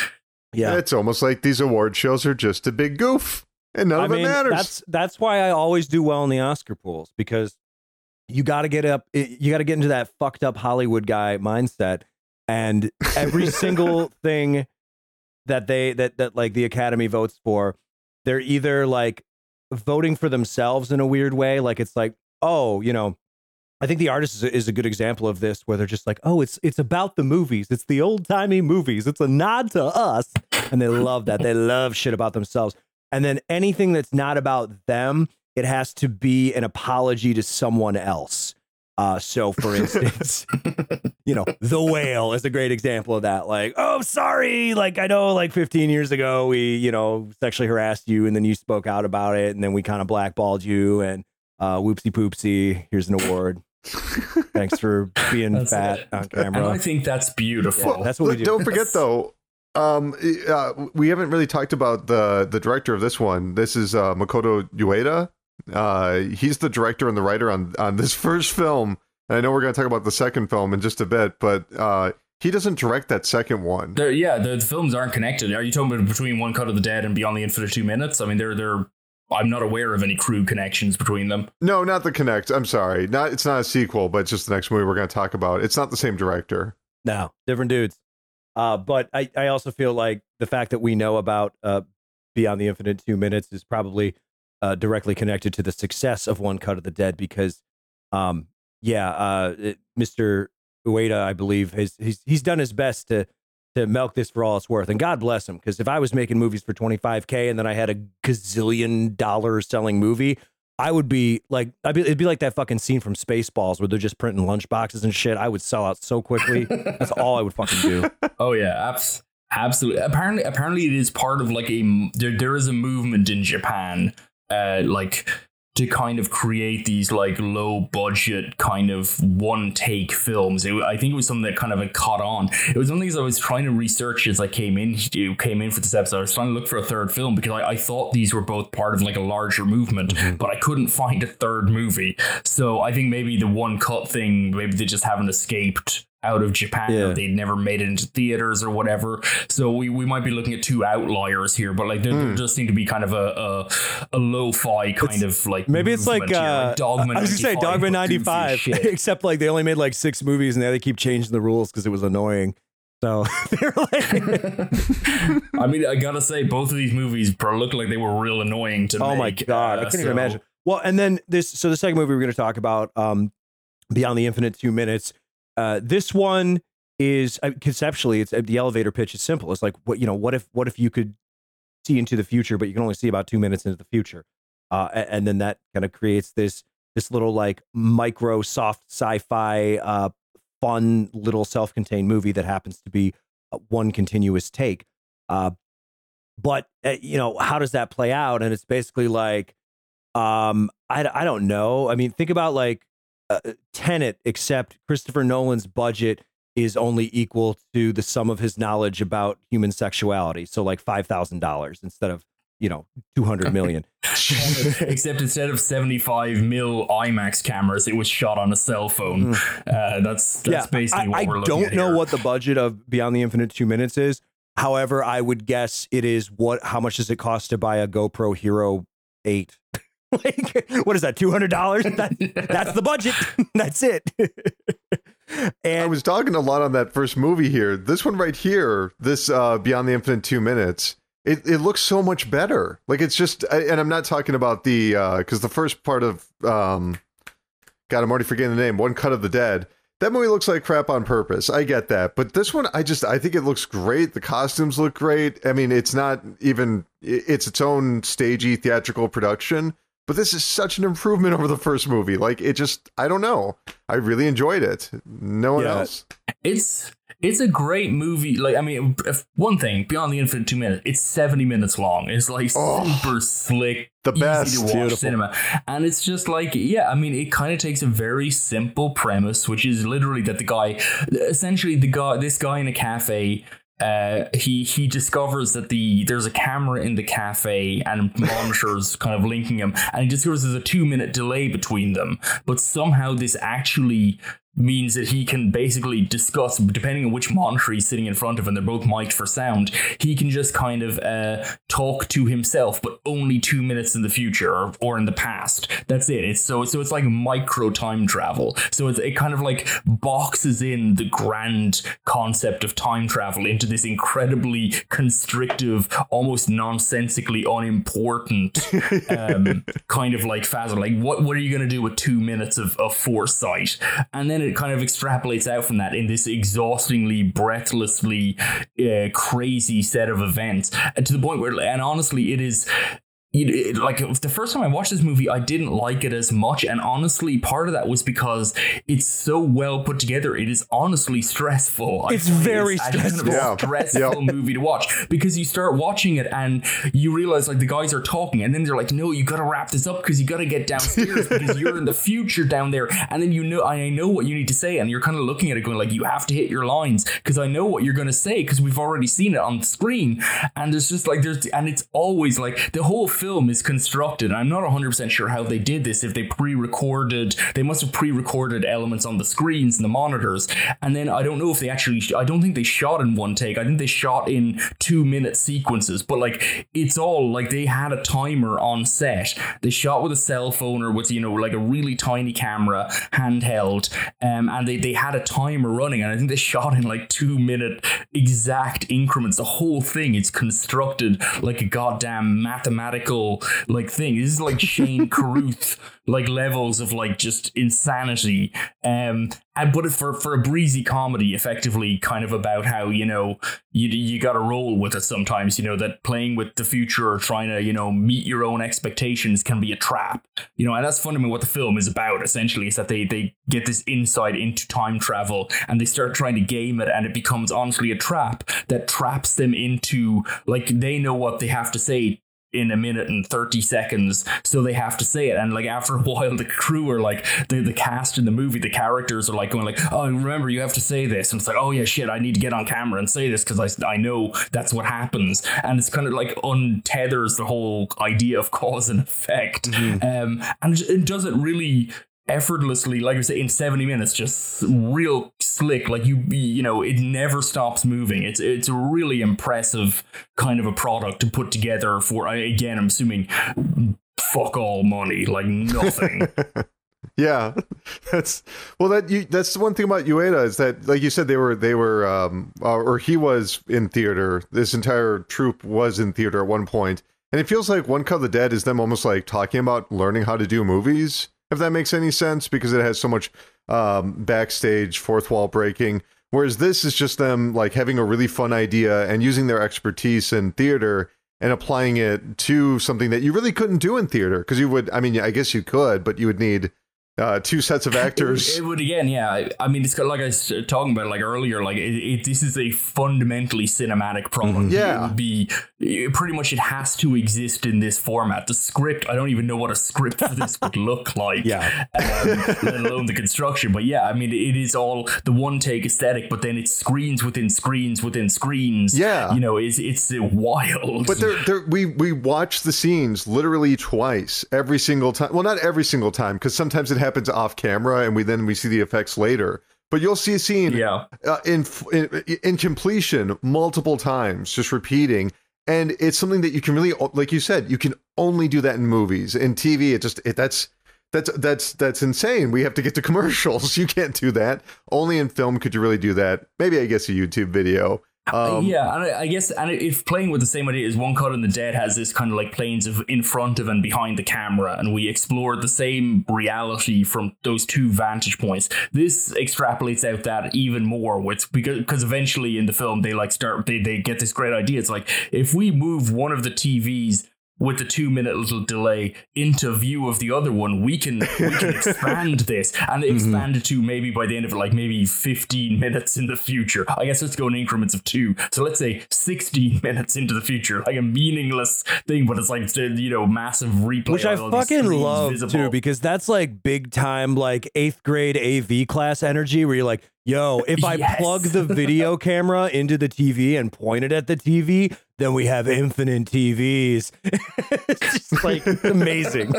yeah. It's almost like these award shows are just a big goof, and none I of mean, it matters. that's that's why I always do well in the Oscar pools because you got to get up, you got to get into that fucked up Hollywood guy mindset, and every <laughs> single thing that they that that like the Academy votes for, they're either like voting for themselves in a weird way, like it's like, oh, you know. I think the artist is a, is a good example of this, where they're just like, "Oh, it's it's about the movies. It's the old timey movies. It's a nod to us," and they love that. They love shit about themselves. And then anything that's not about them, it has to be an apology to someone else. Uh, so, for <laughs> instance, you know, The Whale is a great example of that. Like, oh, sorry. Like, I know, like 15 years ago, we, you know, sexually harassed you and then you spoke out about it and then we kind of blackballed you and uh, whoopsie poopsie. Here's an award. Thanks for <laughs> being That's fat it. on And camera. I think that's beautiful. that's what we do. Don't forget though. Um, uh, we haven't really talked about the the director of this one. This is uh, Makoto Ueda. Uh, he's the director and the writer on on this <laughs> first film. And I know we're going to talk about the second film in just a bit, but uh, he doesn't direct that second one. They're, yeah, the, the films aren't connected. Are you talking about between One Cut of the Dead and Beyond the Infinite Two Minutes? I mean, they're they're. I'm not aware of any crew connections between them. No, not the Connect. I'm sorry. Not it's not a sequel, but it's just the next movie we're going to talk about. It's not the same director. No, different dudes. Uh, but I, I also feel like the fact that we know about uh, Beyond the Infinite Two Minutes is probably uh, directly connected to the success of One Cut of the Dead because um, yeah, uh, it- Mr. Ueda, I believe, has he's he's done his best to to milk this for all it's worth, and God bless him. Because if I was making movies for 25k and then I had a gazillion dollar selling movie, I would be like, I'd be, it'd be like that fucking scene from Spaceballs where they're just printing lunch boxes and shit. I would sell out so quickly. That's all I would fucking do. <laughs> Oh yeah, abs- absolutely. Apparently, apparently, it is part of like a there. There is a movement in Japan, uh, like to kind of create these like low budget kind of one take films. It, I think it was something that kind of had caught on. It was one of the things I was trying to research as I came in came in for this episode. I was trying to look for a third film because I, I thought these were both part of like a larger movement, mm-hmm. but I couldn't find a third movie. So I think maybe the one cut thing, maybe they just haven't escaped out of Japan Yeah. or they'd never made it into theaters or whatever. So we, we might be looking at two outliers here, but like there, there does seem to be kind of a a, a lo-fi kind of like Maybe it's like, here, uh, Dogma. I was gonna say 95, Dogma but goofy as 95, <laughs> except like they only made like six movies and now they keep changing the rules because it was annoying. So <laughs> they're like, <laughs> I mean, I gotta say, both of these movies look like they were real annoying to me. oh my make. god, I uh, couldn't so- even imagine. Well, and then this, so the second movie we're to talk about, um, Beyond the Infinite Two Minutes. Uh, this one is uh, conceptually, it's uh, the elevator pitch is simple. It's like, what you know, what if, what if you could see into the future, but you can only see about two minutes into the future, uh, a- and then that kind of creates this this little like micro soft sci-fi, uh, fun little self-contained movie that happens to be uh, one continuous take. Uh, but uh, you know, how does that play out? And it's basically like, um, I, I don't know. I mean, think about like uh, Tenet, except Christopher Nolan's budget is only equal to the sum of his knowledge about human sexuality. So like five thousand dollars instead of you know two hundred <laughs> million. Except instead of 75 mil IMAX cameras, it was shot on a cell phone. Uh, that's that's basically Mm. I, what I we're looking don't know here. what the budget of Beyond the Infinite Two Minutes is. However, I would guess it is what. How much does it cost to buy a GoPro Hero Eight? <laughs> like, what is that? Two hundred dollars? That's the budget. <laughs> that's it. <laughs> I was talking a lot on that first movie here. This one right here, this uh, Beyond the Infinite Two Minutes, it, it looks so much better. Like it's just, and I'm not talking about the because the first part of, um, God, I'm already forgetting the name. One Cut of the Dead. That movie looks like crap on purpose. I get that, but this one, I just, I think it looks great. The costumes look great. I mean, it's not even, it's its own stagey theatrical production. But this is such an improvement over the first movie. Like it just, I don't know. I really enjoyed it. No one Yeah. else. It's it's a great movie. Like I mean, if one thing Beyond the Infinite Two Minutes, it's seventy minutes long. It's like Oh, super slick, the best easy best. to watch Beautiful. cinema, and it's just like yeah. I mean, it kind of takes a very simple premise, which is literally that the guy, essentially the guy, this guy in a cafe. Uh, he he discovers that the there's a camera in the cafe and monitors <laughs> kind of linking him, and he discovers there's a two minute delay between them. But somehow this actually means that he can basically discuss, depending on which monitor he's sitting in front of, and they're both mic'd for sound, he can just kind of uh, talk to himself, but only two minutes in the future or, or in the past. That's it. It's so so it's like micro time travel. So it's, it kind of like boxes in the grand concept of time travel into this incredibly constrictive, almost nonsensically unimportant um, <laughs> kind of like phase. Like, what what are you going to do with two minutes of, of foresight? And then it kind of extrapolates out from that in this exhaustingly, breathlessly uh, crazy set of events, and to the point where, and honestly, it is. You it, like the first time I watched this movie, I didn't like it as much, and honestly, part of that was because it's so well put together. It is honestly stressful. It's find very actually kind of a stressful. Yeah. stressful movie to watch because you start watching it and you realize like the guys are talking and then they're like, no, you got to wrap this up because you got to get downstairs because <laughs> you're in the future down there. And then you know, I know what you need to say, and you're kind of looking at it going like, you have to hit your lines because I know what you're going to say because we've already seen it on the screen. And there's just like there's and it's always like the whole film is constructed. I'm not 100 percent sure how they did this. If they pre-recorded, they must have pre-recorded elements on the screens and the monitors, and then I don't know if they actually. I don't think they shot in one take. I think they shot in two minute sequences. But like it's all like they had a timer on set. They shot with a cell phone or with you know like a really tiny camera handheld, um, and they they had a timer running, and I think they shot in like two minute exact increments. The whole thing is constructed like a goddamn mathematical like thing. This is like Shane <laughs> Carruth like levels of like just insanity. Um, and but for for a breezy comedy, effectively, kind of about how you know you you got to roll with it sometimes. You know that playing with the future or trying to you know meet your own expectations can be a trap. You know, and that's fundamentally what the film is about. Essentially, is that they they get this insight into time travel and they start trying to game it, and it becomes honestly a trap that traps them into like they know what they have to say in a minute and 30 seconds so they have to say it. And like after a <laughs> while the crew are like the, the cast in the movie the characters are like going like oh remember you have to say this. And it's like oh yeah shit i need to get on camera and say this because I, I know that's what happens. And it's kind of like untethers the whole idea of <laughs> cause and effect. Mm-hmm. um, and it doesn't really effortlessly, like I say, in 70 minutes, just real slick. Like you, you know, it never stops moving. It's it's a really impressive kind of a product to put together for. Again, I'm assuming fuck all money, like nothing. <laughs> yeah, <laughs> that's well. That you that's the one thing about Ueda is that, like you said, they were they were um or he was in theater. This entire troupe was in theater at one point. And it feels like One Cut of the Dead is them almost like talking about learning how to do movies if that makes any sense, because it has so much um, backstage fourth wall breaking. Whereas this is just them like having a really fun idea and using their expertise in theater and applying it to something that you really couldn't do in theater because you would. I mean, I guess you could, but you would need uh, two sets of <laughs> actors. It, would again, yeah. I mean, it's got like I was talking about like earlier. Like it, it, this is a fundamentally cinematic problem. Mm-hmm. Yeah, it would be pretty much it has to exist in this format. The script, I don't even know what a script for this would <laughs> look like. Yeah, um, let alone the construction. But yeah, I mean, it is all the one take aesthetic, but then it's screens within screens within screens. Yeah, you know, it's it's wild. But they're, they're, we we watch the scenes literally twice every single time. Well, not every single time because sometimes it happens off camera and we then we see the effects later. But you'll see a scene yeah. Uh, in, in in completion multiple times just repeating. And it's something that you can really like you said you can only do that in movies. In tv it just it, that's that's that's that's insane. We have to get to <laughs> commercials. You can't do that. Only in film could you really do that. Maybe i guess a youtube video um, yeah, and I guess and if playing with the same idea as One Cut in the Dead has this kind of like planes of in front of and behind the camera, and we explore the same reality from those two vantage points. This extrapolates out that even more with because because eventually in the film they like start they they get this great idea. It's like if we move one of the TVs with the two minute little delay into view of the other one, we can we can <laughs> expand this and mm-hmm. expand it to maybe by the end of it, like maybe 15 minutes in the future. I guess let's go in increments of two. So let's say 16 <laughs> minutes into the future, like a meaningless thing, but it's like you know massive replay. Which I fucking love visible. too, because that's like big time like eighth grade AV class energy where you're like, Yo, if I yes. plug the video <laughs> camera into the TV and point it at the TV, then we have infinite TVs. <laughs> it's just like <laughs> amazing.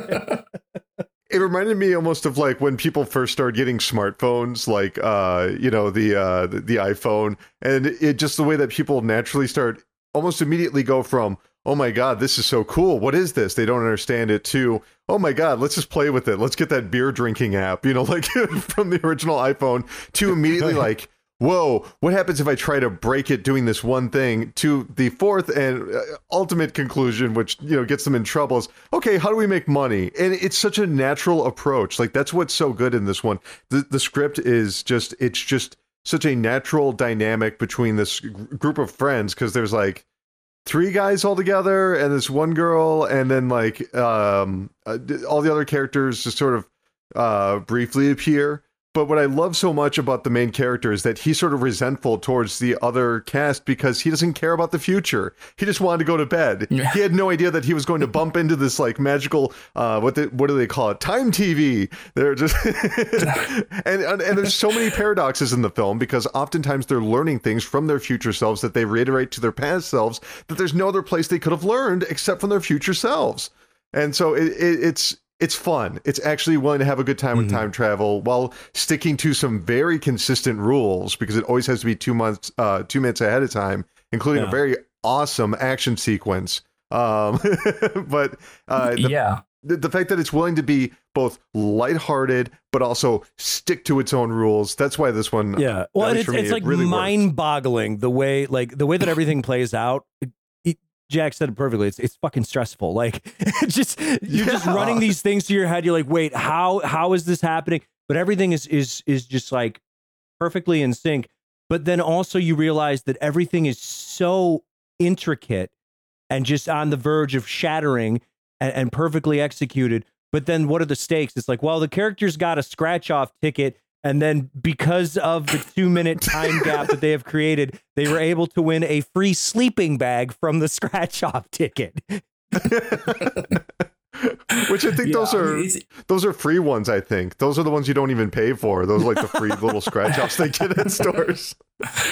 It reminded me almost of like when people first started getting smartphones, like uh, you know, the uh the, the iPhone, and it just the way that people naturally start almost immediately go from oh my god this is so cool. What is this? They don't understand it too. oh my god let's just play with it. Let's get that beer drinking app you know <laughs> like from the original iphone to immediately <laughs> like whoa what happens if i try to break it doing this one thing to the fourth and uh, ultimate conclusion which you know gets them in trouble is okay how do we make money? And it's such a natural approach. Like that's what's so good in this one. The, the script is just it's just such a natural dynamic between this group of friends because there's like three guys all together and this one girl and then like um uh, all the other characters just sort of uh briefly appear but what I love so much about the main character is that he's sort of resentful towards the other cast because he doesn't care about the future. He just wanted to go to bed. Yeah. He had no idea that he was going to bump into this like magical uh, what the, what do they call it? Time TV. They're just <laughs> and, and and there's so many paradoxes in the film because oftentimes they're learning things from their future selves that they reiterate to their past selves that there's no other place they could have learned except from their future selves. And so it, it, it's it's fun. It's actually willing to have a good time with mm-hmm. time travel while sticking to some very consistent rules because it always has to be two months, uh, two minutes ahead of time, including yeah. a very awesome action sequence. Um, <laughs> but uh, the, yeah, the, the, fact that it's willing to be both lighthearted but also stick to its own rules. That's why this one. Yeah, well, it's, it's like really mind-boggling the way, like the way that everything plays out. Jack said it perfectly. It's it's fucking stressful. Like <laughs> just you're just running these things through your head. You're like, wait, how how is this happening? But everything is is is just like perfectly in sync. But then also you realize that everything is so intricate and just on the verge of shattering and, and perfectly executed. But then what are the stakes? It's like, well, the characters got a scratch off ticket. And then because of the two minute time gap that they have created, they were able to win a free sleeping bag from the scratch off ticket. <laughs> Which I think Yeah, those I are mean, those are free ones. I think those are the ones you don't even pay for. Those are like the free little scratch offs they get in <laughs> stores.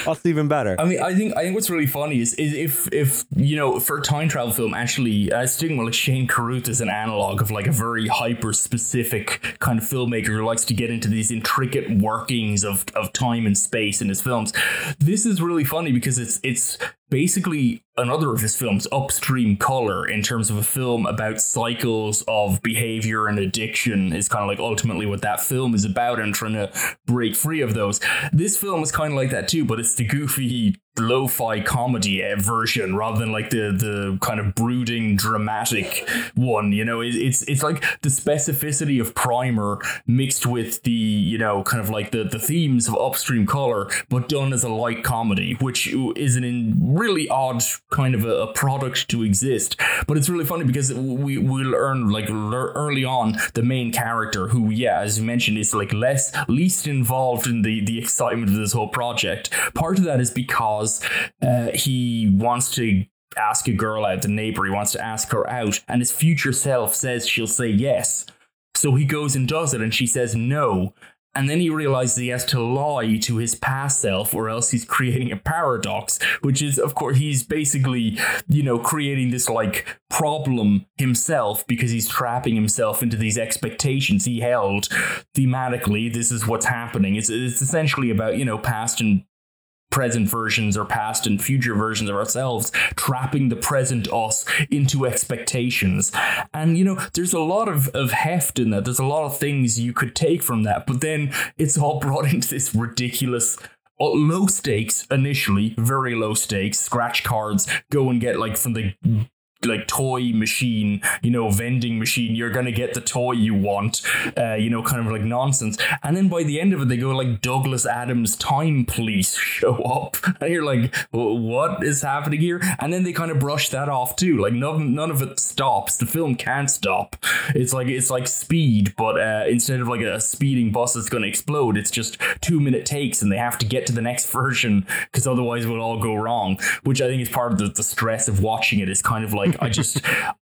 That's even better. I mean, I think I think what's really funny is, is if if you know for a time travel film, actually, uh, with like Shane Carruth is an analog of like a very hyper specific kind of filmmaker who likes to get into these intricate workings of of time and space in his films. This is really funny because it's it's basically another of his films, Upstream Color, in terms of a film about cycles of behavior and addiction, is kind of like ultimately what that film is about and trying to break free of those. This film is kind of like that too, but it's the goofy lo-fi comedy version rather than like the the kind of brooding dramatic one you know? It, it's it's like the specificity of primer mixed with the you know kind of like the the themes of upstream color but done as a light comedy which is an in really odd kind of a, a product to exist. But it's really funny because we we learn like early on the main character who yeah as you mentioned is like less least involved in the the excitement of this whole project. Part of that is because uh, he wants to ask a girl out the neighbor he wants to ask her out and his future self says she'll say yes so he goes and does it and she says no and then he realizes he has to lie to his past self, or else he's creating a paradox, which is, of course, he's basically, you know, creating this like problem himself because he's trapping himself into these expectations he held thematically. This is what's happening. It's, it's essentially about, you know, past and present versions or past and future versions of ourselves trapping the present us into expectations. And you know there's a lot of, of heft in that. There's a lot of things you could take from that but then it's all brought <laughs> into this ridiculous uh, low stakes initially very low stakes scratch cards go and get like from the like toy machine, you know, vending machine, you're gonna get the toy you want, uh, you know, kind of like nonsense. And then by the end of it, they go like Douglas Adams time police show up, <laughs> and you're like, what is happening here? And then they kind of brush that off too. Like none, none of it stops. The film can't stop. It's like it's like speed, but uh, instead of like a speeding bus that's gonna explode, it's just two minute takes, and they have to get to the next <laughs> version because otherwise it will all go wrong. Which I think is part of the, the stress of watching it. Is kind of like I just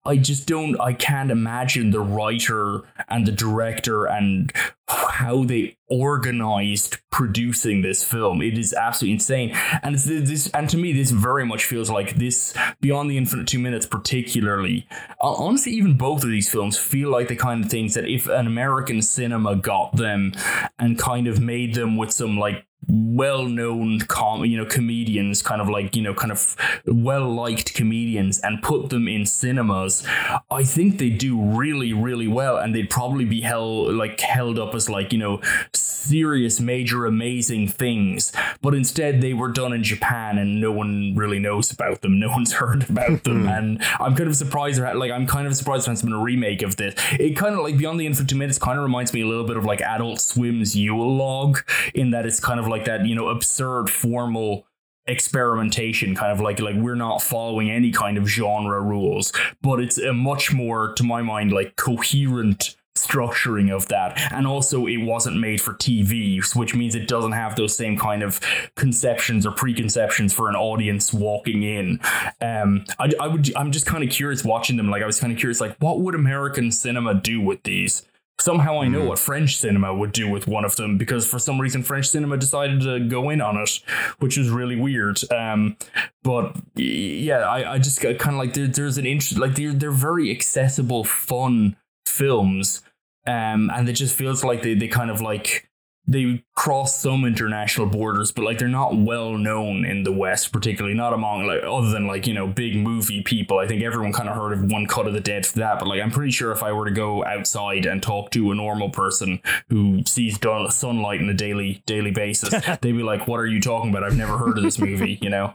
I just don't I can't imagine the writer and the director and how they organized producing this film. It is absolutely insane. And it's this and to me this very much feels like this Beyond the Infinite 2 Minutes particularly. uh, Honestly even both of these films feel like the kind of things that if an American cinema got them and kind of made them with some like well-known com you know comedians kind of like you know kind of well-liked comedians and put them in cinemas i think they do really really well. And they'd probably be held like held up as like you know serious major amazing things. But instead they were done in japan and no one really knows about them. <laughs> No one's heard about them. Hmm. And i'm kind of surprised like i'm kind of surprised there hasn't been a remake of this. It kind of like beyond the infinite two minutes kind of reminds me a little bit of like adult swim's yule log in that it's kind of like that you know absurd formal experimentation kind of like like we're not following any kind of genre rules but it's a much more to my mind like coherent structuring of that. And also it wasn't made for TV which means it doesn't have those same kind of conceptions or preconceptions for an audience walking in. Um I, I would I'm just kind of curious watching them like I was kind of curious like what would American cinema do with these Somehow I know what French cinema would do with one of them because for some reason French cinema decided to go in on it, which is really weird. Um, but yeah, I, I just kind of like there, there's an interest like they're they're very accessible, fun films, um, and it just feels like they they kind of like they cross some international borders, but like they're not well known in the West, particularly not among like other than like you know big movie people. I think everyone kind of heard of One Cut of the Dead for that, but like I'm pretty sure if I were to go outside and talk to a normal person who sees sunlight on a daily daily basis, <laughs> they'd be like, "What are you talking about? I've never heard of this movie." You know,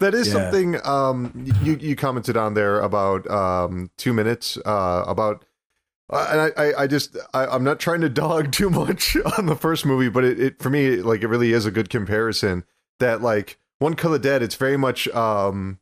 That is Yeah. something um, you you commented on there about um, two minutes uh, about. And I, I, I just I, I'm not trying to dog <laughs> too much on the first movie, but it, it for me like it really is a good comparison. That like One the Dead, it's very much um,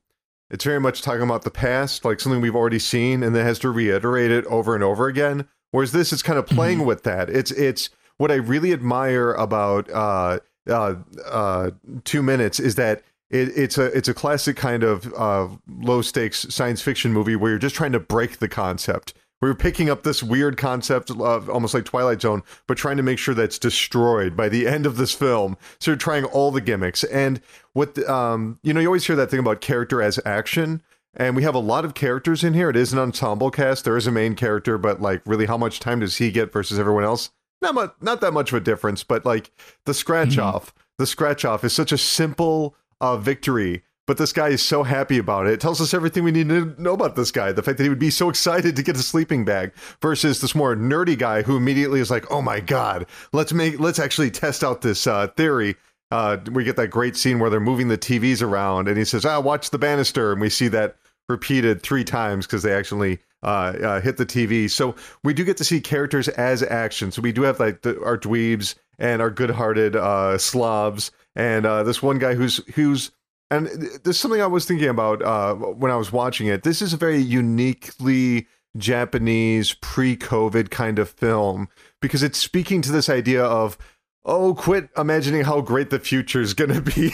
it's very much talking about the past, like something we've already seen, and then has to reiterate it over and over again. Whereas this is kind of playing with that. It's it's what I really admire about uh, uh, uh, Two Minutes is that it, it's a it's a classic kind of uh, low stakes science fiction movie where you're just trying to break the concept. Where you're picking up this weird concept of almost like Twilight Zone, but trying to make sure that's destroyed by the <laughs> end of this film. So you're trying all the gimmicks. And what the, um, you know, you always hear that thing about character as action. And we have a lot of characters in here. It is an ensemble cast. There is a main character, but like, really, how much time does he get versus everyone else? Not much, not that much of a difference. But like the scratch off, the scratch off is such a simple uh, victory. But this guy is so happy about it. It tells us everything we need to know about this guy. The fact that he would be so excited to get a sleeping bag versus this more nerdy guy who immediately is like, "Oh my god, let's make let's actually test out this uh, theory." Uh, we get that great scene where they're moving the TVs around, and he says, "Ah, watch the banister," and we see that repeated three times because they actually uh, uh, hit the TV. So we do get to see characters as action. So we do have like the, our dweebs and our good-hearted uh, Slavs, and uh, this one guy who's who's and there's something I was thinking about uh, when I was watching it. This is a very uniquely Japanese pre-COVID kind of film because it's speaking to this idea of oh quit imagining how great the future is <laughs> going to be.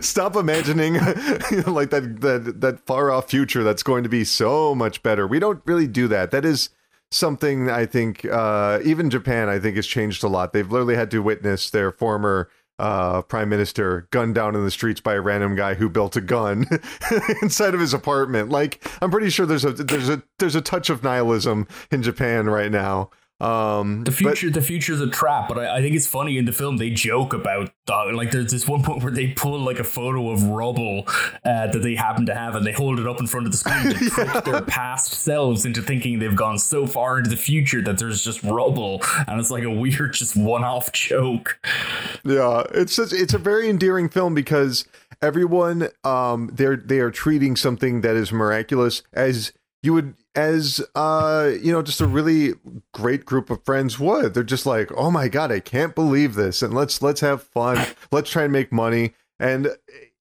Stop imagining <laughs> you know, like that, that that far off future that's going to be so much better. We don't really do that. That is something i think uh, even japan i think has changed a lot. They've literally had to witness their former uh, prime minister gunned down in the streets by a random guy who built a gun <laughs> inside of his apartment. Like I'm pretty sure there's a there's a there's a touch of nihilism in Japan right now. Um, The but- future, the future's a trap, but I, I think it's funny in the film they joke about uh, like there's this one <laughs> point where they pull like a photo of rubble uh, that they happen to have and they hold it up in front of the screen to <laughs> trick their past selves into thinking they've gone so far into the future that there's just rubble and it's like a weird just one-off <laughs> joke. Yeah, it's just, it's a very endearing film because everyone um they're they are treating something that is miraculous as you would as uh you know just a really great group of friends would. They're just like, "Oh my god, I can't believe this." And let's let's have fun. <laughs> Let's try and make money. And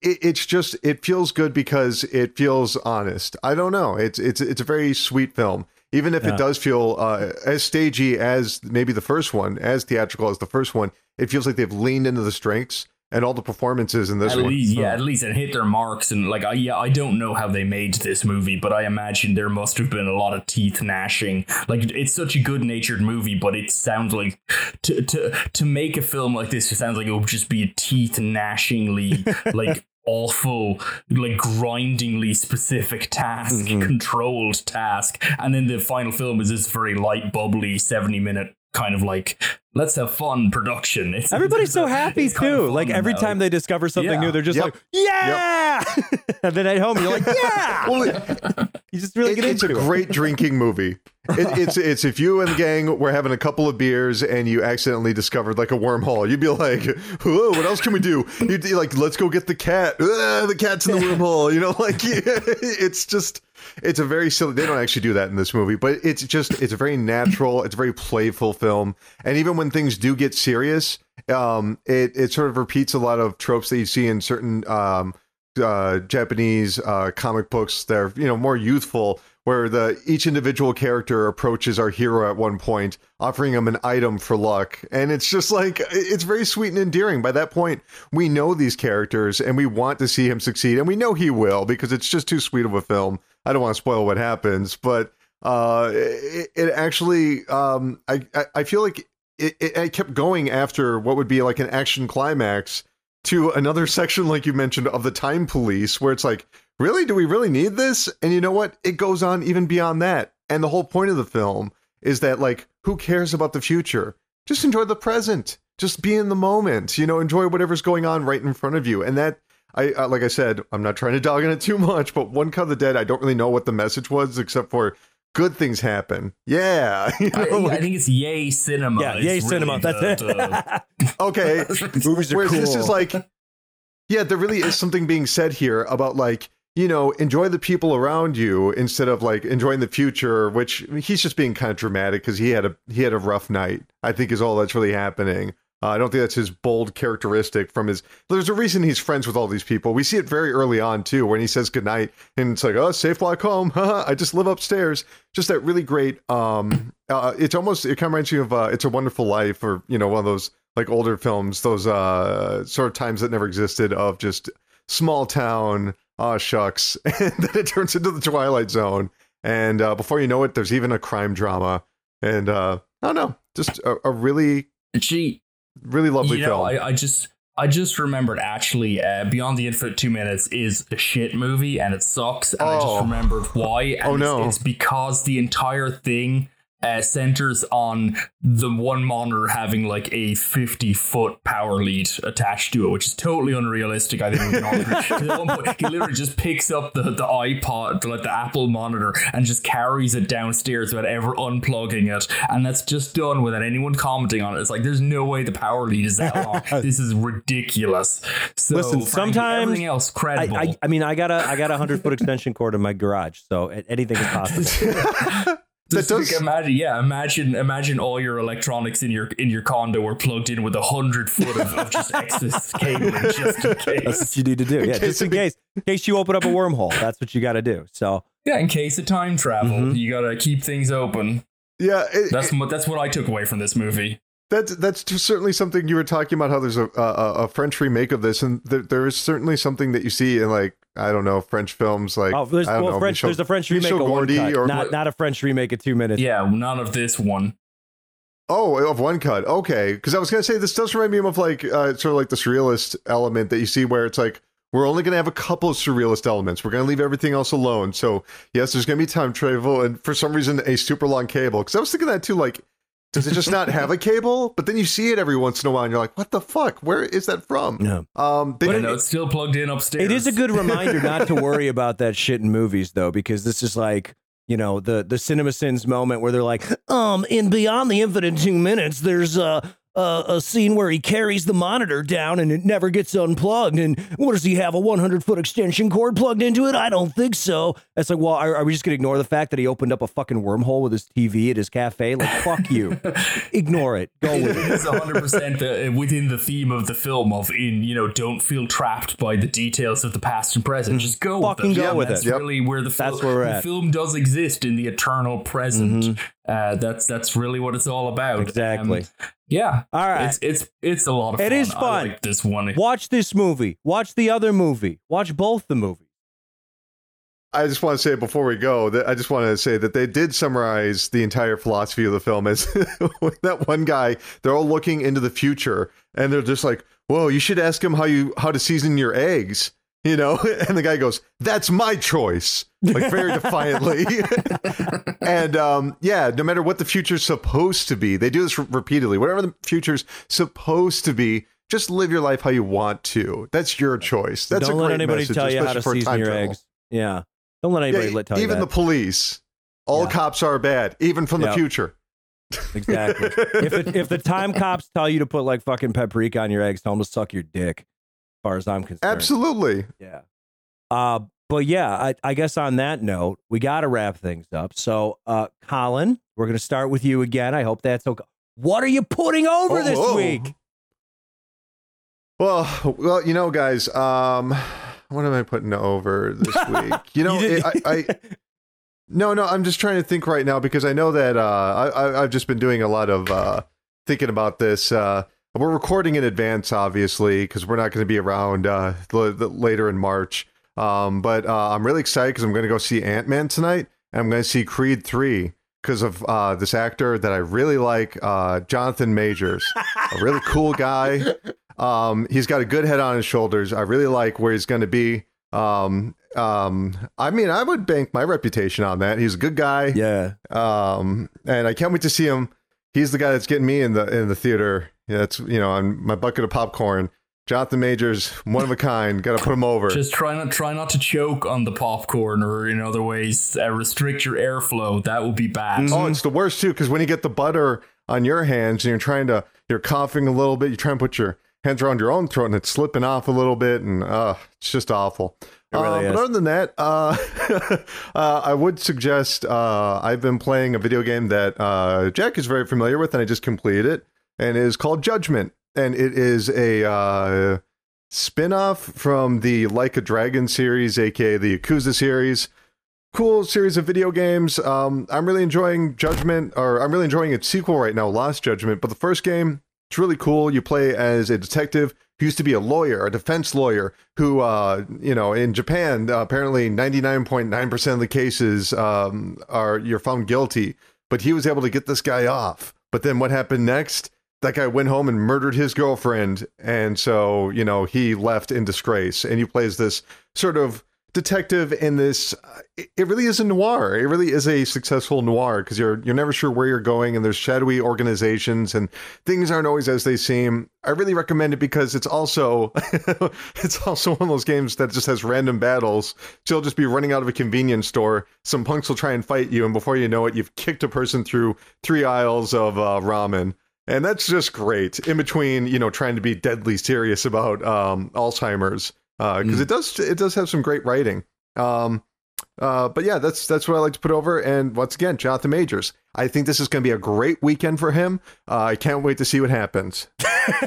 it, it's just it feels good because it feels honest. I don't know. It's it's it's a very sweet film. Even if Yeah. it does feel uh, as stagey as maybe the first one, as theatrical as the first one, it feels like they've leaned into the strengths and all the performances in this at one. least, yeah, at least it hit their marks. And like, I, yeah, I don't know how they made this movie, but I imagine there must have been a lot of teeth gnashing. Like, it's such a good natured movie, but it sounds like to to to make a film like this, it sounds like it would just be a teeth gnashingly <laughs> like. Awful, like grindingly specific task, Mhm. controlled task, and then the final film is this very light, bubbly, seventy minute kind of like let's have fun production. <laughs> It's Everybody's <laughs> it's so a- happy it's kind of too. Like every though. time they discover something Yeah. new, they're just Yep. like, "Yeah!" <laughs> and then at home, you're like, "Yeah!" Well, it- you just really it- get it's a great drinking movie. It, it's it's if you and the gang were having a couple of beers and you accidentally discovered like a wormhole, you'd be like, "Whoa, what else can we do?" You'd be like, "Let's go get the cat. The cat's in the wormhole." You know, like it's just it's a very silly. They don't actually do that in this movie, but it's just it's a very natural. It's a very playful film, and even when things do get serious, um, it it sort of repeats a lot of tropes that you see in certain um uh, Japanese uh, comic books. They're you know more youthful, where the each individual character approaches our hero at one point, offering him an item for luck, and it's just like it's very sweet and endearing. By that point, we know these characters, and we want to see him succeed, and we know he will because it's just too sweet of a film. I don't want to spoil what happens, but uh, it, it actually, um, I, I I feel like it, it, it kept going after what would be like an action climax to another <laughs> section, like you mentioned, of the time police, where it's like, really, do we really need this? And you know what? It goes on even beyond that. And the whole point of the film is that, like, who cares about the future? Just enjoy the present. just be in the moment. You know, enjoy whatever's going on right in front of you. And that I uh, like I said, I'm not trying to dog on it too much, but One Cut of the Dead, I don't really know what the message was except for good things happen. Yeah. <laughs> You know, I, like- I think it's yay cinema. Yeah, It's yay really cinema. That's the- it. <laughs> okay. Movies are Whereas cool. this is like, yeah, there really is something being said here about like, you know, enjoy the people around you instead of like enjoying the future, which he's just being kind of dramatic because he had a he had a rough night. I think is all that's really happening. Uh, I don't think that's his bold characteristic from his. There's a reason he's friends with all these people. We see it very early on too, when he says goodnight and it's like, oh, safe walk home. <laughs> I just live upstairs. Just that really great. Um, <clears throat> uh, it's almost it kind of reminds you of uh, It's a Wonderful Life or you know one of those like older films, those uh sort of times that never existed of just small town. Oh shucks, <laughs> and then it turns into the Twilight Zone, and uh, before you know it, there's even a crime drama, and uh, I don't know, just a, a really Gee, really lovely you know, film. I, I just I just remembered actually uh, Beyond the Infinite Two Minutes is a shit movie and it sucks. And I Oh. just remembered why. And Oh, it's- no. It's, because the entire thing uh, centers on the one monitor having like a 50 foot power lead attached to it, which is totally unrealistic. I think. we can all at one point, he literally just picks up the, the iPod, like the Apple monitor, and just carries it downstairs without ever unplugging it. And that's just done without anyone commenting on it. It's like, there's no way the power lead is that long. <laughs> this is ridiculous. So, Listen, frankly, sometimes everything else credible. I, I mean, I got a I got a hundred foot extension cord in my garage, so anything is possible. <laughs> That Just like, imagine, yeah, imagine, imagine all your electronics in your in your condo were plugged in with a hundred foot of, of just excess <laughs> cable, just in That's what you need to do. Yeah, case just in case, in case you open up a wormhole. That's what you got to do. So Yeah, in case of time travel, Mhm. you gotta keep things open. yeah, it, That's what that's what I took away from this movie. That's that's just certainly something you were talking about. How there's a a, a French remake of this, and there, there is certainly something that you see in like I don't know French films, like oh, there's I don't well, know, French. Michel- there's a French remake Michel of one Gordy cut, or not not a French remake of two minutes. Yeah, none of this one. oh of one cut. Okay, because I was gonna say this does remind me of like uh, sort of like the surrealist element that you see where it's like we're only gonna have a couple of surrealist elements. We're gonna leave everything else alone. So yes, there's gonna be time travel, and for some reason a super long cable. Because I was thinking that too, like. Does it just not have a cable? But then you see it every once in a while, and you're like, "What the fuck? Where is that from?" Yeah. Um, they, But I know it's still plugged in upstairs. It is a good reminder not to worry about that shit in movies though, because this is like you know the the CinemaSins moment where they're like, um, in Beyond the Infinite Two Minutes, there's a. A, a scene where he carries the monitor down and it never gets unplugged. And what does he have? A 100 foot extension cord plugged into it? I don't think so. It's like, well, are, are we just going to ignore the fact that he opened up a fucking wormhole with his TV at his cafe? Like, fuck you. <laughs> Ignore it. Go with it. It's 100% uh, within the theme of the film of in, you know, don't feel trapped by the details of the past and present. Just go Fucking with it. go And with that's it. Yep. really where the, fil- That's where we're the film does exist in the eternal present. Mhm. Uh, that's that's really what it's all about. Exactly. Um, yeah. All right. It's it's it's a lot of It fun. is I fun. like this one. Watch this movie. Watch the other movie. Watch both the movies. I just want to say before we go that I just want to say that they did summarize the entire philosophy of the film as <laughs> that one guy. They're all looking into the future, and they're just like, "Whoa, you should ask him how you how to season your eggs." You know, <laughs> and the guy goes, "That's my choice," like very defiantly. <laughs> and um, yeah, no matter what the future's supposed to be, they do this re- repeatedly. Whatever the future's supposed to be, just live your life how you want to. That's your choice. That's Don't a let great anybody message, tell you how to for season your travel. eggs. Yeah. Don't let anybody Yeah, let tell you even that. the police. All Yeah. cops are bad, even from the future. exactly. <laughs> if it, if the time cops tell you to put like fucking paprika on your eggs, tell them to suck your dick. As far as I'm concerned. Absolutely. Yeah. Uh, but yeah, I, I guess on that note, we got to wrap things up. So, uh, Colin, we're going to start with you again. I hope that's okay. What are you putting over Oh, this whoa. week? Well, well, you know, guys, um, what am I putting over this <laughs> week? You know, You it, I, I no, no, I'm just trying to think right now because I know that uh, I, I, I've just been doing a lot of uh, thinking about this. Uh, we're recording in advance, obviously, because we're not going to be around uh, l- later in March. Um, but uh, I'm really excited because I'm going to go see Ant Man tonight, and I'm going to see Creed three because of uh, this actor that I really like, uh, Jonathan Majors, a really cool guy. Um, he's got a good head on his shoulders. I really like where he's going to be. Um, um, I mean, I would bank my reputation on that. He's a good guy. yeah. Um, and I can't wait to see him. He's the guy that's getting me in the in the theater. Yeah, that's you know, on my bucket of popcorn. Jonathan Majors, one of a kind. Got to put him over. Just try not try not to choke on the popcorn, or in other ways, uh, restrict your airflow. That would be bad. Oh, it's the worst too, because when you get the butter on your hands and you're trying to, you're coughing a little bit. You try and put your hands around your own throat, and it's slipping off a little bit, and uh, it's just awful. Really Uh, but other than that, uh, <laughs> uh, I would suggest uh, I've been playing a video game that uh, Jack is very familiar with, and I just completed it, and it is called Judgment, and it is a uh, spin-off from the Like a Dragon series, aka the Yakuza series. Cool series of video games. Um, I'm really enjoying Judgment, or I'm really enjoying its sequel right now, Lost Judgment. But the first game, it's really cool. You play as a detective who used to be a lawyer, a defense lawyer, who, uh, you know, in Japan, uh, apparently 99.9% of the cases um, are you're found guilty. But he was able to get this guy off. But then what happened next? That guy went home and murdered his girlfriend, and so you know he left in disgrace. And he plays this sort of detective in this uh, it really is a noir. It really is a successful noir because you're you're never sure where you're going and there's shadowy organizations and things aren't always as they seem. I really recommend it because it's also <laughs> it's also one of those games that just has random battles. So you'll just be running out of a convenience store. Some punks will try and fight you and before you know it you've kicked a person through three aisles of uh, ramen. And that's just great. In between you know trying to be deadly serious about um, alzheimer's because Mm. it does it does have some great writing. Um, uh, but yeah, that's that's what I like to put over. And once again, Jonathan Majors. I think this is going to be a great weekend for him. Uh, I can't wait to see what happens.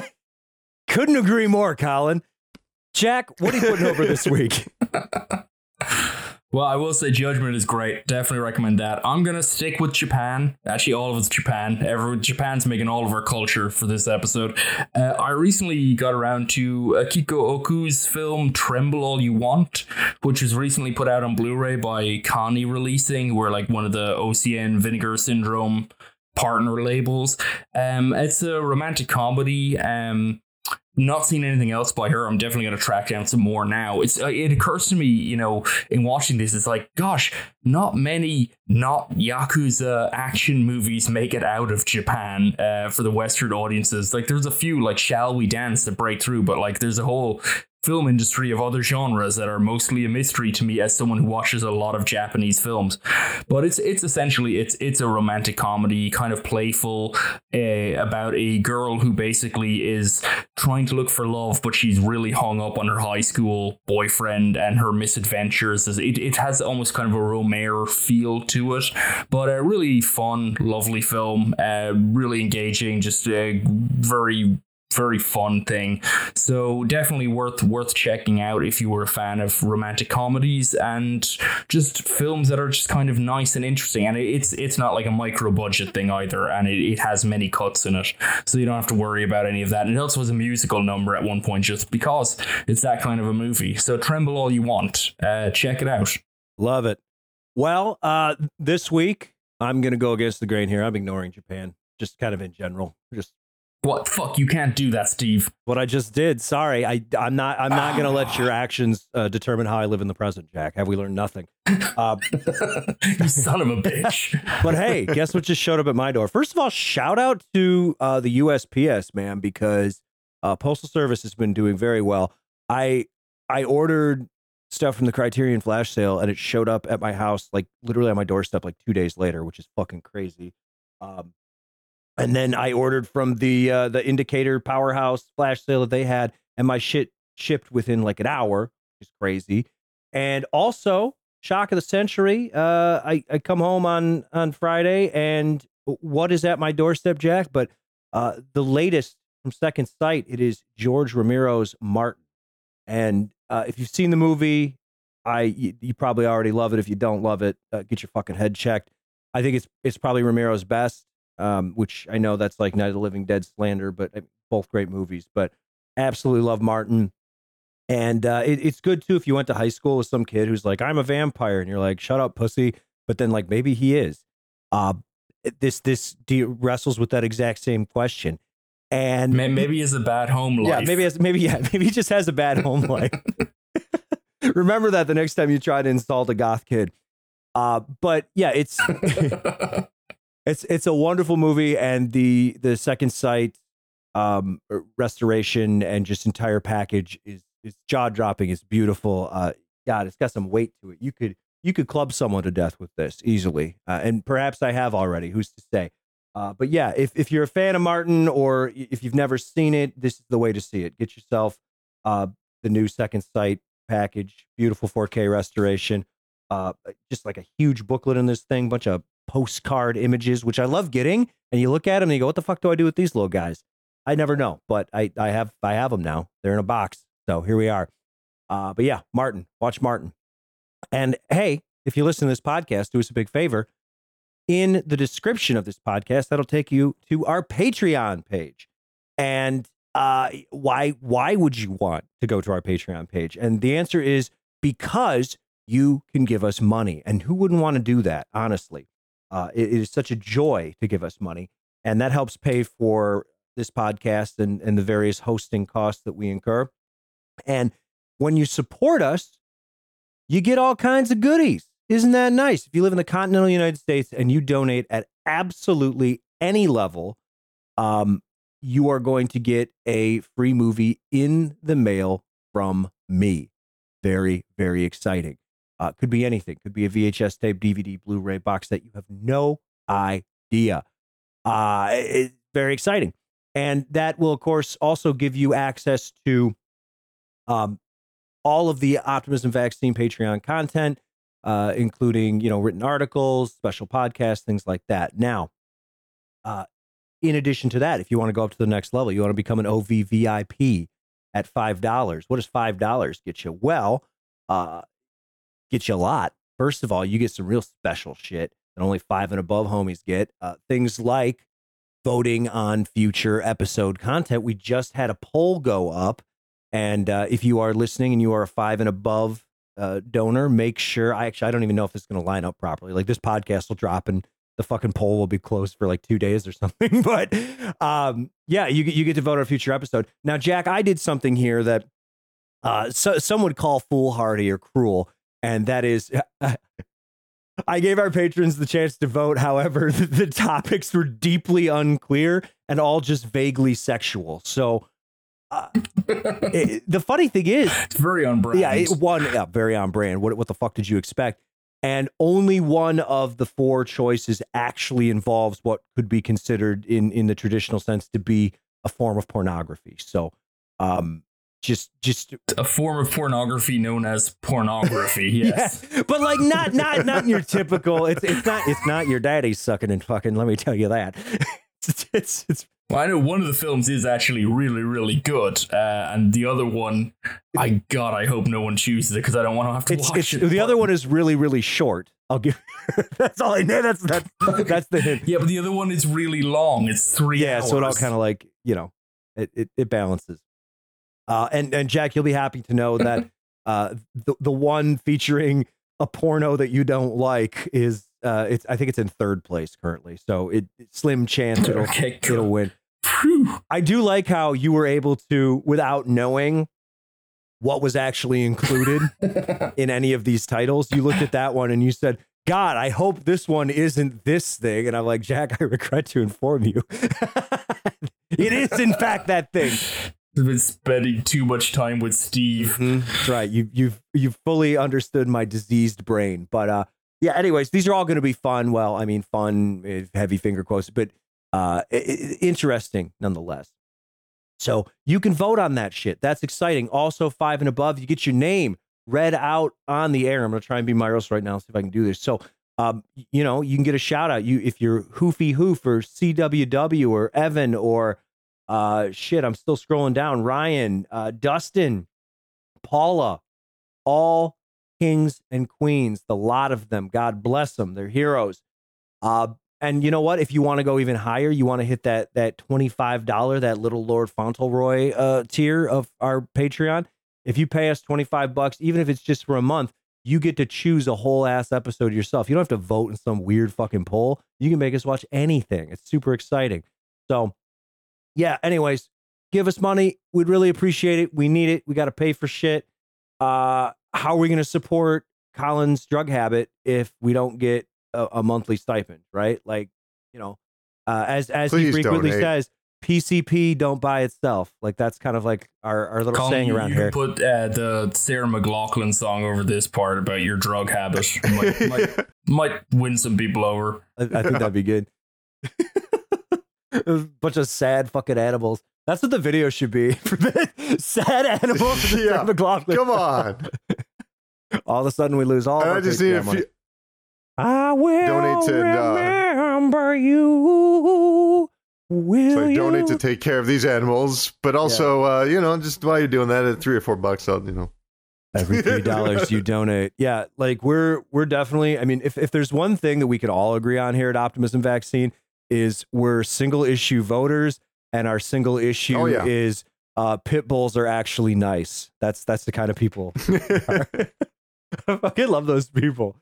<laughs> Couldn't agree more, Colin. Jack, what are you putting over this week? <laughs> Well, I will say Judgment is great. Definitely recommend that. I'm gonna stick with Japan. Actually, all of it's Japan. Every Japan's making all of our culture for this episode. Uh, I recently got around to Akiko Ohku's film "Tremble All You Want," which was recently put out on Blu-ray by Kani Releasing. We're like one of the OCN Vinegar Syndrome partner labels. Um, it's a romantic comedy. Um, not seen anything else by her. I'm definitely going to track down some more now. It's uh, it occurs to me, you know, in watching this, it's like, gosh, not many not yakuza action movies make it out of Japan uh, for the Western audiences. Like, there's a few like Shall We Dance that break through, but like, there's a whole film industry of other genres that are mostly a mystery to me as someone who watches a lot of Japanese films. But it's it's essentially it's it's a romantic comedy, kind of playful, uh, about a girl who basically is trying to look for love, but she's really hung up on her high school boyfriend and her misadventures. It, it has almost kind of a Romare feel to it, but a really fun, lovely film, uh, really engaging, just a very very fun thing. So definitely worth worth checking out if you were a fan of romantic comedies and just films that are just kind of nice and interesting. And it's it's not like a micro budget thing either, and it, it has many cuts in it, so you don't have to worry about any of that. And it also has a musical number at one point just because it's that kind of a movie. So tremble all you want. Uh, check it out. Love it. Well, uh, this week I'm gonna go against the grain here. I'm ignoring Japan, just kind of in general. Just What fuck? You can't do that, Steve. what I just did. Sorry, I I'm not I'm not gonna let your <sighs> actions uh, determine how I live in the present, Jack. Have we learned nothing? Uh, <laughs> you son of a bitch. <laughs> but hey, guess what just showed up at my door? First of all, shout out to uh, the USPS man because uh, Postal Service has been doing very well. I I ordered stuff from the Criterion Flash sale and it showed up at my house like literally on my doorstep like two days later, which is fucking crazy. Um, and then I ordered from the uh, the Indicator Powerhouse Flash sale that they had, and my shit shipped within like an hour, which is crazy. And also, shock of the century. Uh, I I come home on on Friday, and what is at my doorstep, Jack? But uh, the latest from Second Sight, it is George Romero's Martin. And uh, if you've seen the movie, I you, you probably already love it. If you don't love it, uh, get your fucking head checked. I think it's it's probably Romero's best, um, which I know that's like Night of the Living Dead slander, but both great movies. But absolutely love Martin. And uh, it, it's good too if you went to high school with some kid who's like, I'm a vampire, and you're like, shut up, pussy. But then like maybe he is. Uh, this this de- wrestles with that exact same question. And May- Maybe it's a bad home life. yeah, maybe has, maybe yeah, <laughs> maybe he just has a bad home life. <laughs> Remember that the next time you try to insult a goth kid. Uh, but yeah, it's <laughs> it's it's a wonderful movie, and the the second sight um, restoration and just entire package is is jaw dropping. It's beautiful. Uh, God, it's got some weight to it. You could you could club someone to death with this easily, uh, and perhaps I have already. Who's to say? Uh, but yeah, if if you're a fan of Martin or if you've never seen it, this is the way to see it. Get yourself uh, the new Second Sight package, beautiful 4K restoration. Uh, just like a huge booklet in this thing, bunch of postcard images, which I love getting. And you look at them and you go, "What the fuck do I do with these little guys?" I never know, but I I have I have them now. They're in a box, so here we are. Uh, but yeah, Martin, watch Martin. And hey, if you listen to this podcast, do us a big favor. In the description of this podcast, that'll take you to our Patreon page. And uh, why why would you want to go to our Patreon page? And the answer is because you can give us money. And who wouldn't want to do that, honestly? Uh, it, it is such a joy to give us money. And that helps pay for this podcast and, and the various hosting costs that we incur. And when you support us, you get all kinds of goodies. Isn't that nice? If you live in the continental United States and you donate at absolutely any level, um, you are going to get a free movie in the mail from me. Very, very exciting. Uh, could be anything. Could be a VHS tape, DVD, Blu-ray box that you have no idea. Uh, it's very exciting, and that will, of course, also give you access to um, all of the Optimism Vaccine Patreon content, uh, including you know written articles, special podcasts, things like that. Now, uh, in addition to that, if you want to go up to the next level, you want to become an OVVIP at five dollars. What does five dollars get you? Well, uh, get you a lot. First of all, you get some real special shit that only five and above homies get. Uh, things like voting on future episode content. We just had a poll go up and uh, if you are listening and you are a five and above uh, donor, make sure. I actually I don't even know if it's going to line up properly. Like this podcast will drop and the fucking poll will be closed for like two days or <laughs> something. but um, yeah, you you get to vote on a future episode. Now, Jack, I did something here that uh, so, some would call foolhardy or cruel, and that is. <laughs> I gave our patrons the chance to vote. However, <laughs> the, the topics were deeply unclear and all just vaguely sexual. So uh, <laughs> it, the funny thing is, it's very on brand. Yeah, it, one, yeah, very on brand. What what the fuck did you expect? And only one of the four choices actually involves what could be considered in in the traditional sense to be a form of pornography. So, um, just just a form of pornography known as pornography. <laughs> Yes, yeah, but like not not not your typical. It's it's not it's not your daddy sucking and fucking. Let me tell you that. <laughs> it's, it's, it's well, I know one of the films is actually really, really good, uh, and the other one, I God, I hope no one chooses it because I don't want to have to it's, watch it's, it. The other one is really, really short. I'll give. <laughs> that's all I know. That's that's that's the hint. Yeah, but the other one is really long. It's three. Yeah, hours. so it all kind of like you know, it it, it balances. Uh, and and Jack, you'll be happy to know that <clears throat> uh, the the one featuring a porno that you don't like is uh, it's I think it's in third place currently. So it slim chance it'll okay, it'll win. I do like how you were able to, without knowing what was actually included <laughs> in any of these titles, you looked at that one and you said, God, I hope this one isn't this thing. And I'm like, Jack, I regret to inform you. <laughs> it is, in fact, that thing. Been spending too much time with Steve. Mm-hmm. That's right. You, you've you've fully understood my diseased brain. But uh, yeah. Anyways, these are all going to be fun. Well, I mean, fun, eh, heavy finger quotes, but uh, interesting nonetheless. So you can vote on that shit. That's exciting. Also, five and above, you get your name read out on the air. I'm gonna try and be Miros right now, see if I can do this. So, um, you know, you can get a shout out. You if you're Hoofy Hoof or CWW or Evan or uh, shit, I'm still scrolling down. Ryan, uh, Dustin, Paula, all kings and queens, the lot of them. God bless them. They're heroes. Uh, and you know what? If you want to go even higher, you want to hit that that twenty five dollar, that little Lord Fauntleroy uh, tier of our Patreon. If you pay us twenty five bucks, even if it's just for a month, you get to choose a whole ass episode yourself. You don't have to vote in some weird fucking poll. You can make us watch anything. It's super exciting. So, yeah. Anyways, give us money. We'd really appreciate it. We need it. We got to pay for shit. Uh, how are we going to support Colin's drug habit if we don't get a, a monthly stipend, right? Like, you know, uh, as as Please he frequently donate. says, PCP don't buy itself. Like that's kind of like our, our little Colin, saying you, around you here. can put uh, the Sarah McLachlan song over this part about your drug habit. Might, might, <laughs> might win some people over. I, I think that'd be good. <laughs> a <laughs> bunch of sad fucking animals. That's what the video should be <laughs> for the sad animals. for the Yeah. McLachlan. Come on. <laughs> All of a sudden, we lose all. And I just need a few. I will Donate to, uh, remember you. Will So you? donate to take care of these animals, but also, uh, you know, just while you're doing that, at three or four bucks, I'll, you know. every three dollars you donate. Yeah, like we're we're definitely. I mean, if if there's one thing that we could all agree on here at Optimism Vaccine is we're single issue voters, and our single issue Oh, yeah. is uh, pit bulls are actually nice. That's that's the kind of people. <laughs> <laughs> I fucking love those people.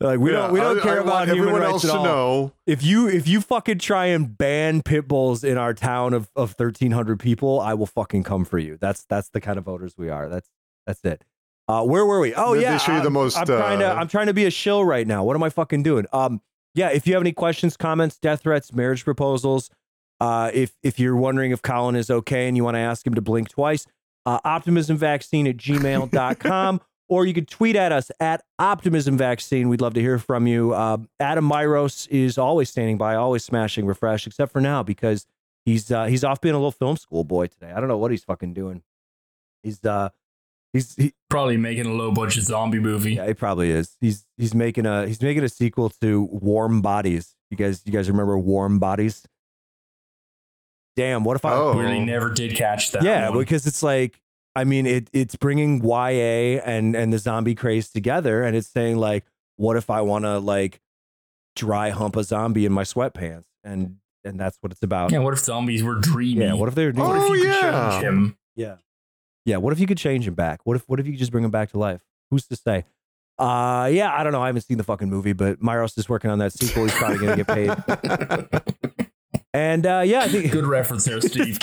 like we don't we don't I- care I about human everyone rights else at all. know. If you if you fucking try and ban pit bulls in our town of of thirteen hundred people, I will fucking come for you. That's that's the kind of voters we are. That's that's it. Uh, where were we? Oh They- they yeah, show you the I'm- most, I'm trying to uh, I'm trying to be a shill right now. What am I fucking doing? Um, yeah. If you have any questions, comments, death threats, marriage proposals, uh, if if you're wondering if Colin is okay and you want to ask him to blink twice, uh, optimismvaccine at gmail.com. <laughs> Or you could tweet at us at Optimism Vaccine. We'd love to hear from you. Uh, Adam Miros is always standing by, always smashing refresh, except for now because he's uh, he's off being a little film school boy today. I don't know what he's fucking doing. He's uh he's he, Probably making a low budget zombie movie. yeah, he probably is. He's he's making a he's making a sequel to Warm Bodies. You guys you guys remember Warm Bodies? Damn, what if I Oh. Really never did catch that. yeah, one. because it's like I mean it it's bringing YA and and the zombie craze together and it's saying like what if I want to like dry hump a zombie in my sweatpants and and that's what it's about. yeah. What if zombies were dreamy? Yeah, what if they were doing oh, What if Oh, you could yeah. him? Yeah. Yeah. What if you could change him back? What if what if you could just bring him back to life? Who's to say? Uh yeah, I don't know. I haven't seen the fucking movie, but Miros is working on that sequel. He's probably gonna get paid. <laughs> And uh yeah, I think Good reference there, <laughs> Steve.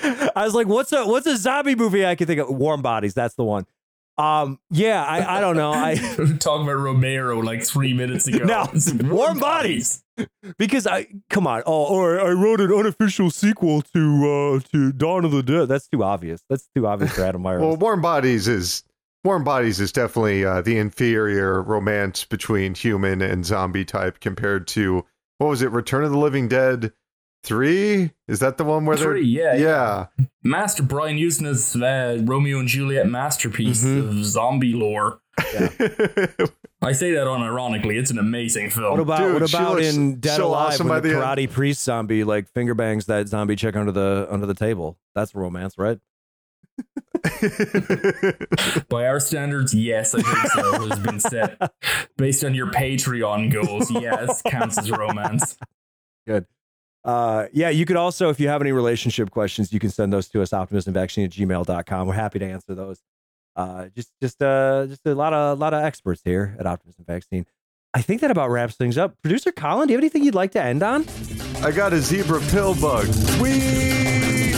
I was like, what's a what's a zombie movie I can think of? Warm Bodies, that's the one. Um, yeah, I, I don't know. I <laughs> talking about Romero like three minutes ago. <laughs> No, It's Warm Bodies. because I come on. Oh, or I wrote an unofficial sequel to uh to Dawn of the Dead. That's too obvious. That's too obvious for Adam Miros. Well, Warm Bodies is Warm Bodies is definitely uh, the inferior romance between human and zombie type compared to what was it? Return of the Living Dead three? Is that the one where Three, yeah, they're yeah. yeah? Master Brian Yuzna's uh, Romeo and Juliet masterpiece Mhm. of zombie lore. <laughs> I say that unironically. It's an amazing film. What about Dude, what about in Dead so Alive awesome when the the karate priest zombie like finger bangs that zombie chick under the under the table? That's romance, right? <laughs> By our standards, yes, I think so. Has been set <laughs> based on your Patreon goals. Yes, counts as romance. Uh, yeah, you could also, if you have any relationship questions, you can send those to us, optimismvaccine at gmail.com. We're happy to answer those. Uh, just, just, uh, just a lot of, a lot of experts here at Optimism Vaccine. I think that about wraps things up. Producer Colin, do you have anything you'd like to end on? I got a zebra pill bug. Sweet.